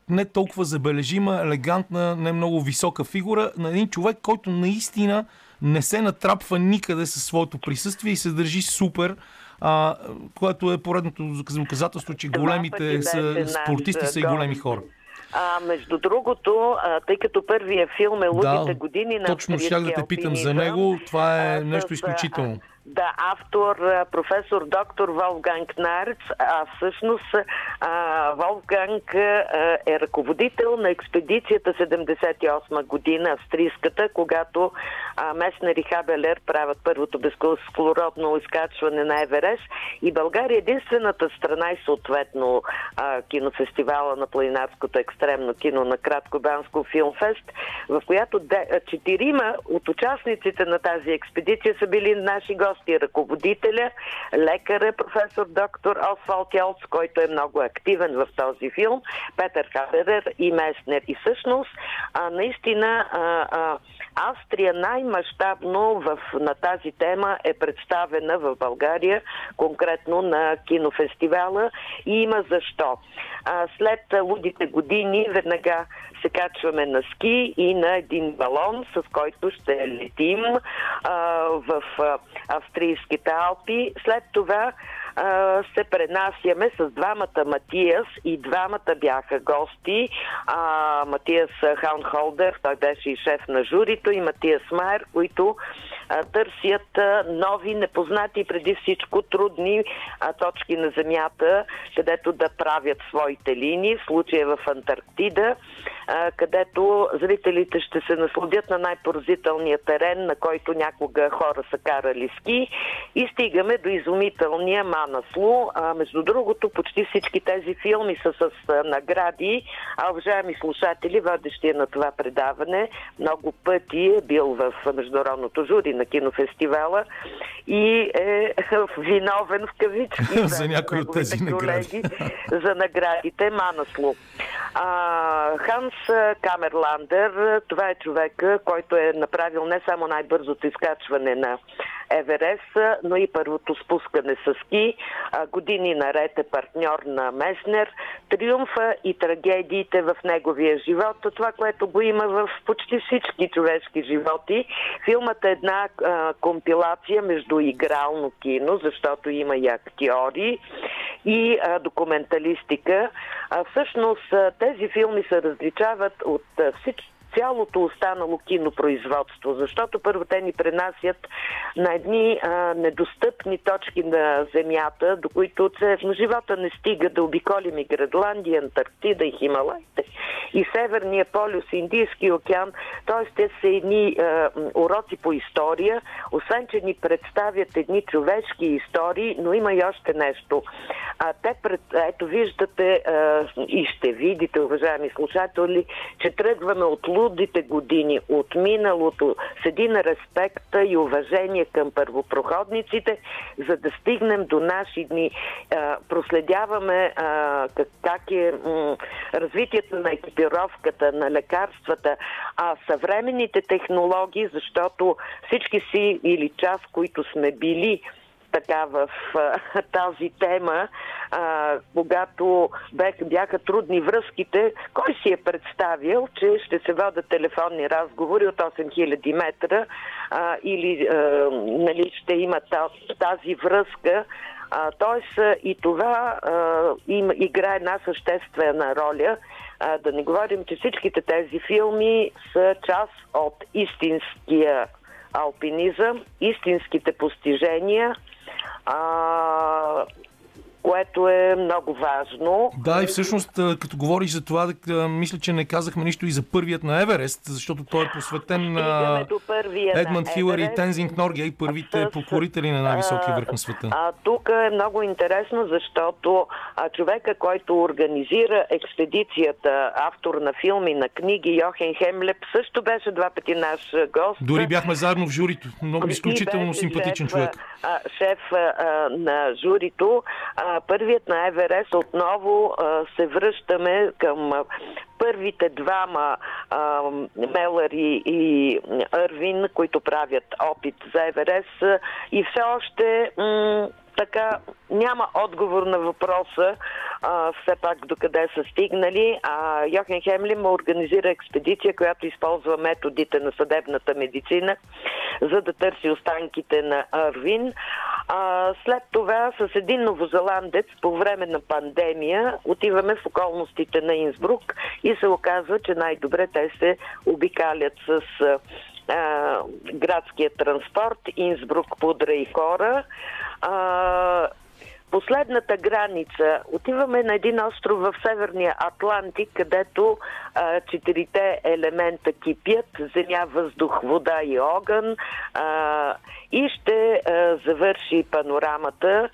не толкова забележима, елегантна, не много висока фигура на един човек, който наистина не се натрапва никъде със своето присъствие и се държи супер. А, което е поредното доказателство, че големите са, спортисти са и големи хора. А, между другото, а, тъй като първия филм е Лудите Да, години на точно щях да те питам за него. Това а, е с, нещо а, изключително. Да, автор, професор доктор Волфганг Нарц, а всъщност а, Волфганг а, е ръководител на експедицията 78 година, австрийската, когато а, Меснер и правят първото безкислородно изкачване на Еверест и България е единствената страна и съответно а, кинофестивала на планинарското екстремно кино на Кратко Банско филмфест, в която четирима от участниците на тази експедиция са били наши гости. Ръководителя, лекаря, професор доктор Освалд Йолц, който е много активен в този филм, Петър Хаберер и Меснер. И всъщност, а, наистина, а, а, Австрия най-мащабно на тази тема е представена в България, конкретно на кинофестивала и има защо. А, след лудите години веднага се качваме на ски и на един балон, с който ще летим а, в австрийските Алпи. След това а, се пренасяме с двамата Матиас и двамата бяха гости. А, Матиас Хаунхолдер, той беше и шеф на журито, и Матиас Майер, които а, търсят а, нови, непознати преди всичко трудни а, точки на Земята, където да правят своите линии, в случая в Антарктида, където зрителите ще се насладят на най-поразителния терен, на който някога хора са карали ски и стигаме до изумителния Манаслу. Между другото, почти всички тези филми са с награди, а уважаеми слушатели, водещия на това предаване много пъти е бил в международното жури на кинофестивала и е виновен в кавички За някои от тези неговите награди. колеги за наградите Манаслу. А, Ханс Камерландер, това е човека, който е направил не само най-бързото изкачване на Еверест, но и първото спускане с ски. Години наред е партньор на Меснер. Триумфа и трагедиите в неговия живот. Това, което го има в почти всички човешки животи. Филмът е една компилация между игрално кино, защото има и актьори, и документалистика. Всъщност тези филми се различават от а, всички цялото останало кинопроизводство, защото първо те ни пренасят на едни а, недостъпни точки на Земята, до които в живота не стига да обиколим и Гредландия, Антарктида и Хималайте и Северния полюс, Индийски океан. Т.е. те са едни а, уроци по история, освен, че ни представят едни човешки истории, но има и още нещо. А, те пред, ето виждате а, и ще видите, уважаеми слушатели, че тръгваме от лудите години, от миналото, с един респект и уважение към първопроходниците, за да стигнем до наши дни. Проследяваме как, е развитието на екипировката, на лекарствата, а съвременните технологии, защото всички си или част, които сме били така в а, тази тема, а, когато бех, бяха трудни връзките, кой си е представил, че ще се водят телефонни разговори от 8000 метра а, или а, нали, ще има та- тази връзка. А, тоест и това а, им, играе една съществена роля. А, да не говорим, че всичките тези филми са част от истинския алпинизъм, истинските постижения, а, което е много важно. Да, и всъщност, а, като говориш за това, мисля, че не казахме нищо и за първият на Еверест, защото той е посветен на Едманд Хилър и. Тензинг Норге, и първите С- покорители на най-високия върх на света. А, тук е много интересно, защото а, човека, който организира експедицията, автор на филми, на книги, Йохен Хемлеп, също беше два пъти наш гост. Дори бяхме заедно в журито. Много изключително симпатичен шеф, човек. А, шеф а, на журито. А, първият на Еверест отново а, се връщаме към първите двама а, Мелъри иЪрвин, които правят опит за Еверест. И все още м- така няма отговор на въпроса а, все пак докъде са стигнали. А, Йохен Хемлин организира експедиция, която използва методите на съдебната медицина, за да търси останките на Арвин. А, след това с един новозеландец по време на пандемия отиваме в околностите на Инсбрук и се оказва, че най-добре те се обикалят с а, градския транспорт, Инсбрук, Пудра и Хора. А, последната граница. Отиваме на един остров в Северния Атлантик, където а, четирите елемента кипят земя, въздух, вода и огън. А, и ще а, завърши панорамата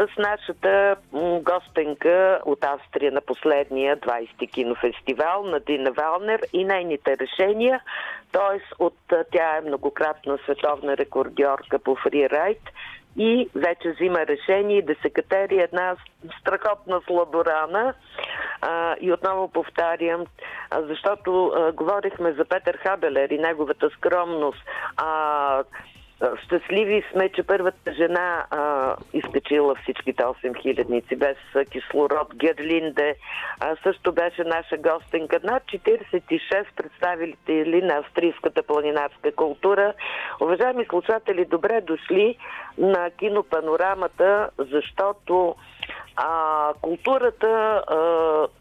с нашата гостенка от Австрия на последния 20-ти кинофестивал на Дина Валнер и нейните решения. Т.е. от тя е многократна световна рекордьорка по фрирайд и вече взима решение да се катери една страхотна сладорана. А, и отново повтарям, защото говорихме за Петър Хабелер и неговата скромност. Щастливи сме, че първата жена а, изкачила всичките 8 хилядници без кислород. Герлинде а, също беше наша гостенка. Над 46 представители на австрийската планинарска култура. Уважаеми слушатели, добре дошли на кинопанорамата, защото а, културата а,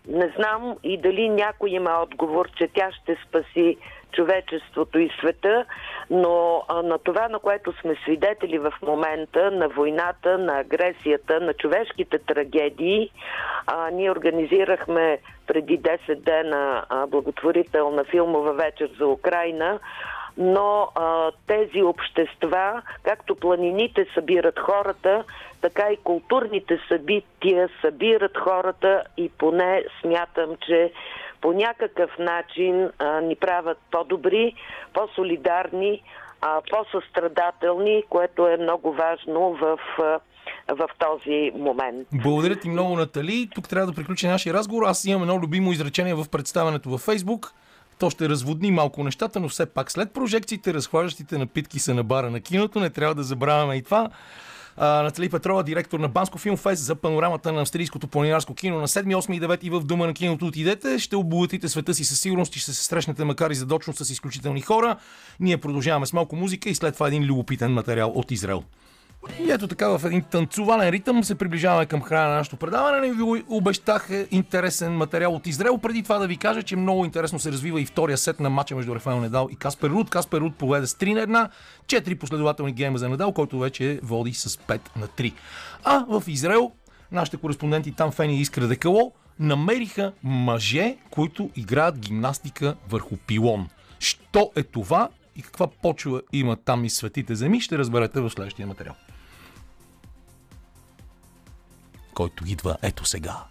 не знам и дали някой има отговор, че тя ще спаси човечеството и света, но на това, на което сме свидетели в момента, на войната, на агресията, на човешките трагедии, ние организирахме преди 10 дена благотворителна филмова вечер за Украина, но а, тези общества, както планините събират хората, така и културните събития събират хората и поне смятам, че по някакъв начин а, ни правят по-добри, по-солидарни, а, по-състрадателни, което е много важно в в този момент. Благодаря ти много, Натали. Тук трябва да приключи нашия разговор. Аз имам едно любимо изречение в представянето във Фейсбук. То ще разводни малко нещата, но все пак след прожекциите, разхващащите напитки са на бара на киното. Не трябва да забравяме и това. Натали Петрова, директор на Банско Филмфест за панорамата на австрийското планинарско кино на 7, 8 и 9 в Дума на киното отидете. Ще обогатите света си със сигурност и ще се срещнете макар и задочно с изключителни хора. Ние продължаваме с малко музика и след това един любопитен материал от Израел. И ето така в един танцувален ритъм се приближаваме към края на нашето предаване. Не ви обещах интересен материал от Израел. Преди това да ви кажа, че много интересно се развива и втория сет на матча между Рафаел Недал и Каспер Руд. Каспер Руд поведе с 3 на 1, 4 последователни гейма за Недал, който вече води с 5 на 3. А в Израел нашите кореспонденти там Фени Искра Декало намериха мъже, които играят гимнастика върху пилон. Що е това и каква почва има там и светите земи, ще разберете в следващия материал. Който идва ето сега.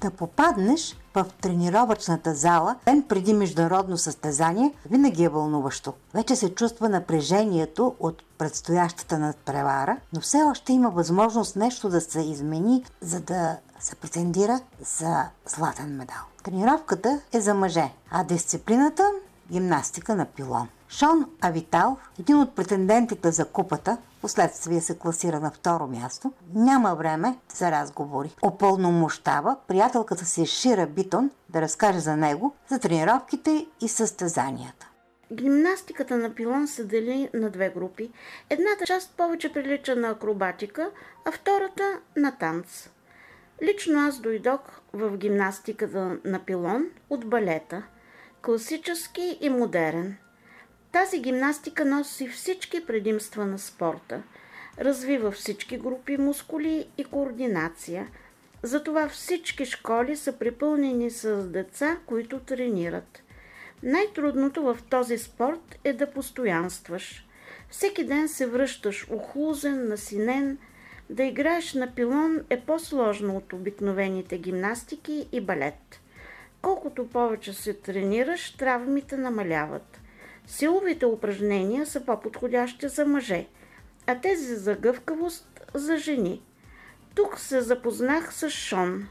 Да попаднеш в тренировъчната зала ден преди международно състезание винаги е вълнуващо. Вече се чувства напрежението от предстоящата надпревара, но все още има възможност нещо да се измени, за да се претендира за златен медал. Тренировката е за мъже, а дисциплината гимнастика на пилон. Шон Авитал, един от претендентите за купата, последствие се класира на второ място, няма време за разговори. Опълномощава приятелката си Шира Битон да разкаже за него, за тренировките и състезанията. Гимнастиката на пилон се дели на две групи. Едната част повече прилича на акробатика, а втората на танц. Лично аз дойдох в гимнастиката на пилон от балета – класически и модерен. Тази гимнастика носи всички предимства на спорта. Развива всички групи мускули и координация. Затова всички школи са припълнени с деца, които тренират. Най-трудното в този спорт е да постоянстваш. Всеки ден се връщаш охлузен, насинен. Да играеш на пилон е по-сложно от обикновените гимнастики и балет. Колкото повече се тренираш, травмите намаляват. Силовите упражнения са по-подходящи за мъже, а тези за гъвкавост за жени. Тук се запознах с Шон.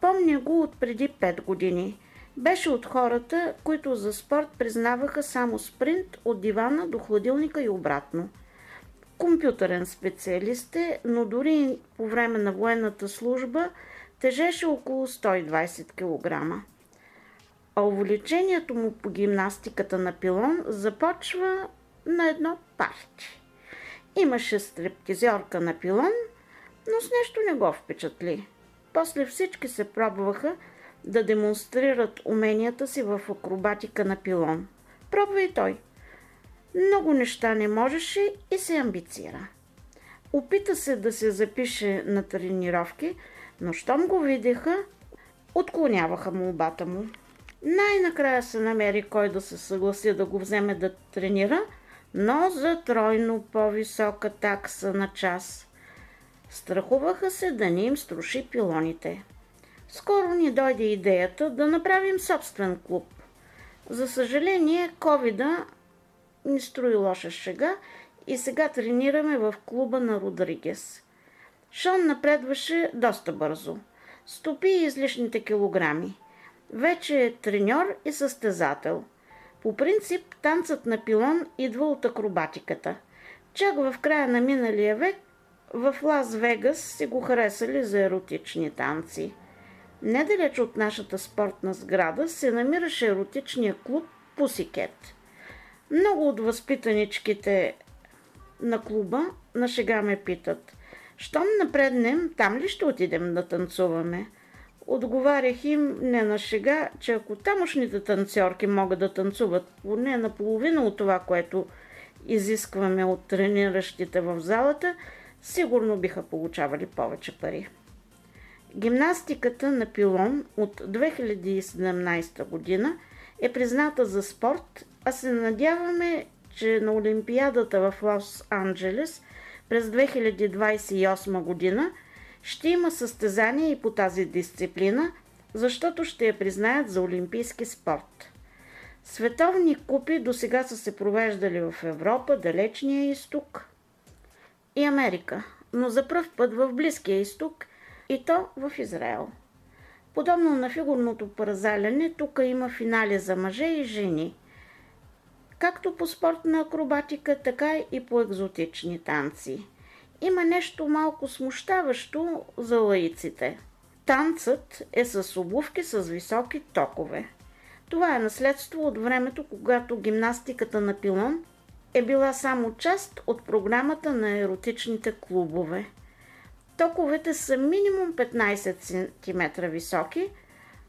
Помня го от преди 5 години. Беше от хората, които за спорт признаваха само спринт от дивана до хладилника и обратно. Компютърен специалист е, но дори по време на военната служба тежеше около 120 кг. А увлечението му по гимнастиката на пилон започва на едно парти. Имаше стриптизьорка на пилон, но с нещо не го впечатли. После всички се пробваха да демонстрират уменията си в акробатика на пилон. Пробва и той. Много неща не можеше и се амбицира. Опита се да се запише на тренировки, но щом го видяха, отклоняваха молбата му. Най-накрая се намери кой да се съгласи да го вземе да тренира, но за тройно по-висока такса на час. Страхуваха се да ни им струши пилоните. Скоро ни дойде идеята да направим собствен клуб. За съжаление, ковида ни строи лоша шега и сега тренираме в клуба на Родригес. Шон напредваше доста бързо. Стопи излишните килограми. Вече е треньор и състезател. По принцип, танцът на пилон идва от акробатиката. Чак в края на миналия век в Лас Вегас си го харесали за еротични танци. Недалеч от нашата спортна сграда се намираше еротичния клуб Пусикет. Много от възпитаничките на клуба на шега ме питат. Щом напреднем, там ли ще отидем да танцуваме? Отговарях им не на шега, че ако тамошните танцорки могат да танцуват поне наполовина от това, което изискваме от трениращите в залата, сигурно биха получавали повече пари. Гимнастиката на пилон от 2017 година е призната за спорт, а се надяваме, че на Олимпиадата в Лос-Анджелес през 2028 година ще има състезание и по тази дисциплина, защото ще я признаят за олимпийски спорт. Световни купи до сега са се провеждали в Европа, Далечния изток и Америка, но за пръв път в Близкия изток и то в Израел. Подобно на фигурното паразаляне, тук има финали за мъже и жени. Както по спортна акробатика, така и по екзотични танци. Има нещо малко смущаващо за лаиците. Танцът е с обувки с високи токове. Това е наследство от времето, когато гимнастиката на пилон е била само част от програмата на еротичните клубове. Токовете са минимум 15 см високи,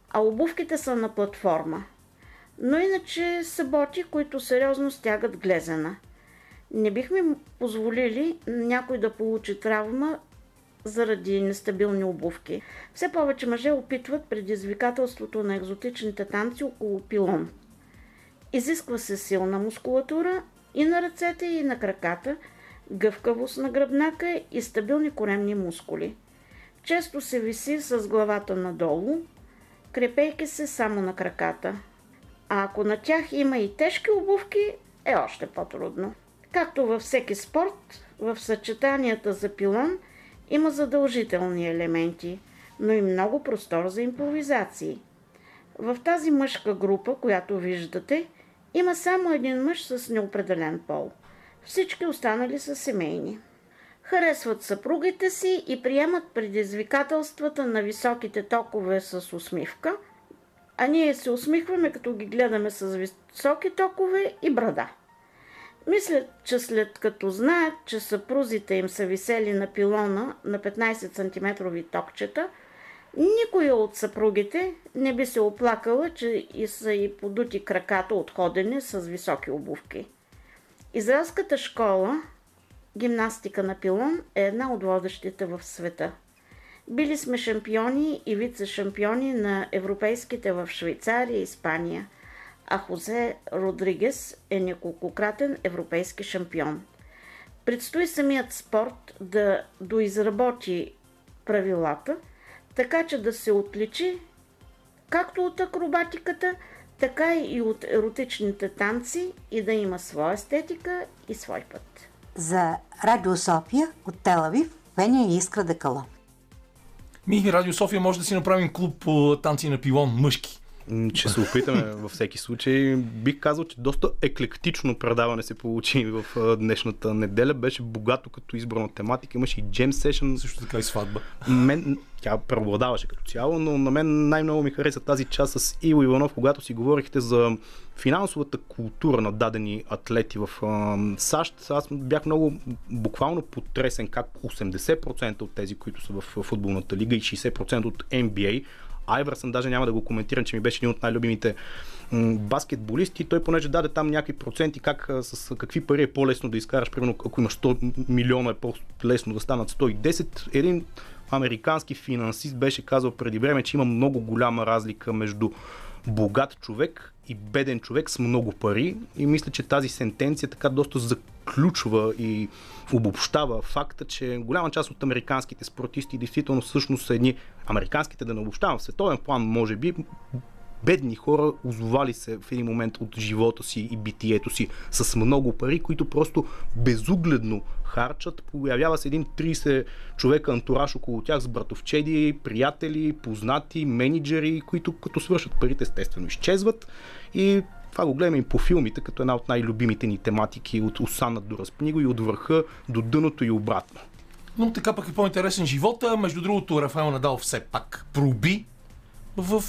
а обувките са на платформа. Но иначе са боти, които сериозно стягат глезена. Не бихме позволили някой да получи травма заради нестабилни обувки. Все повече мъже опитват предизвикателството на екзотичните танци около пилон. Изисква се силна мускулатура и на ръцете, и на краката, гъвкавост на гръбнака и стабилни коремни мускули. Често се виси с главата надолу, крепейки се само на краката. А ако на тях има и тежки обувки, е още по-трудно. Както във всеки спорт, в съчетанията за пилон има задължителни елементи, но и много простор за импровизации. В тази мъжка група, която виждате, има само един мъж с неопределен пол. Всички останали са семейни. Харесват съпругите си и приемат предизвикателствата на високите токове с усмивка, а ние се усмихваме, като ги гледаме с високи токове и брада. Мислят, че след като знаят, че съпрузите им са висели на пилона на 15 см токчета, никоя от съпругите не би се оплакала, че и са и подути краката от ходене с високи обувки. Израелската школа, гимнастика на пилон, е една от водещите в света. Били сме шампиони и вице-шампиони на европейските в Швейцария и Испания – а Хозе Родригес е неколкократен европейски шампион. Предстои самият спорт да доизработи правилата, така че да се отличи както от акробатиката, така и от еротичните танци и да има своя естетика и свой път. За Радио София от Телавив, Веня и Искра Декала. Ми, Радио София може да си направим клуб по танци на пилон, мъжки. Ще се опитаме във всеки случай. Бих казал, че доста еклектично предаване се получи в днешната неделя. Беше богато като избрана тематика. Имаше и джем сешън. Също така и сватба. Мен, тя преобладаваше като цяло, но на мен най-много ми хареса тази част с Иво Иванов, когато си говорихте за финансовата култура на дадени атлети в САЩ. Аз бях много буквално потресен как 80% от тези, които са в футболната лига и 60% от NBA Айвърсън, даже няма да го коментирам, че ми беше един от най-любимите баскетболисти. Той понеже даде там някакви проценти, как с какви пари е по-лесно да изкараш. Примерно, ако имаш 100 милиона, е по-лесно да станат 110. Един американски финансист беше казал преди време, че има много голяма разлика между богат човек и беден човек с много пари. И мисля, че тази сентенция така доста заключва и обобщава факта, че голяма част от американските спортисти действително всъщност са едни, американските да не обобщавам, в световен план може би, бедни хора, озовали се в един момент от живота си и битието си с много пари, които просто безугледно харчат. Появява се един 30 човека антураж около тях с братовчеди, приятели, познати, менеджери, които като свършат парите естествено изчезват и това го гледаме и по филмите, като една от най-любимите ни тематики от Осана до Разпниго и от върха до дъното и обратно. Но така пък е по-интересен живота. Между другото, Рафаел Надал все пак проби в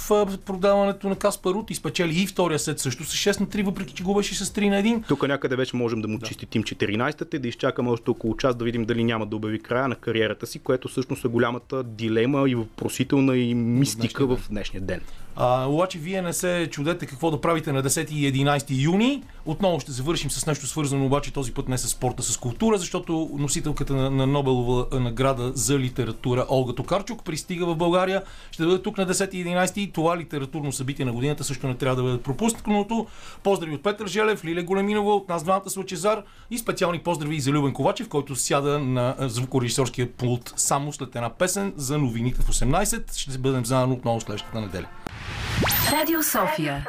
продаването на Каспар Рут и спечели и втория сет също с 6 на 3, въпреки че го беше с 3 на 1. Тук някъде вече можем да му чиститим 14-та и да изчакаме още около час да видим дали няма да обяви края на кариерата си, което всъщност е голямата дилема и въпросителна и мистика в днешния ден. А, обаче вие не се чудете какво да правите на 10 и 11 юни. Отново ще завършим с нещо свързано, обаче този път не с спорта, с култура, защото носителката на, на Нобелова награда за литература Олга Токарчук пристига в България. Ще бъде тук на 10 и 11. Това литературно събитие на годината също не трябва да бъде пропускано. Поздрави от Петър Желев, Лиле Големинова, от нас двамата с и специални поздрави и за Любен Ковачев, който сяда на звукорежисорския пулт само след една песен за новините в 18. Ще бъдем заедно отново следващата неделя. Радио София.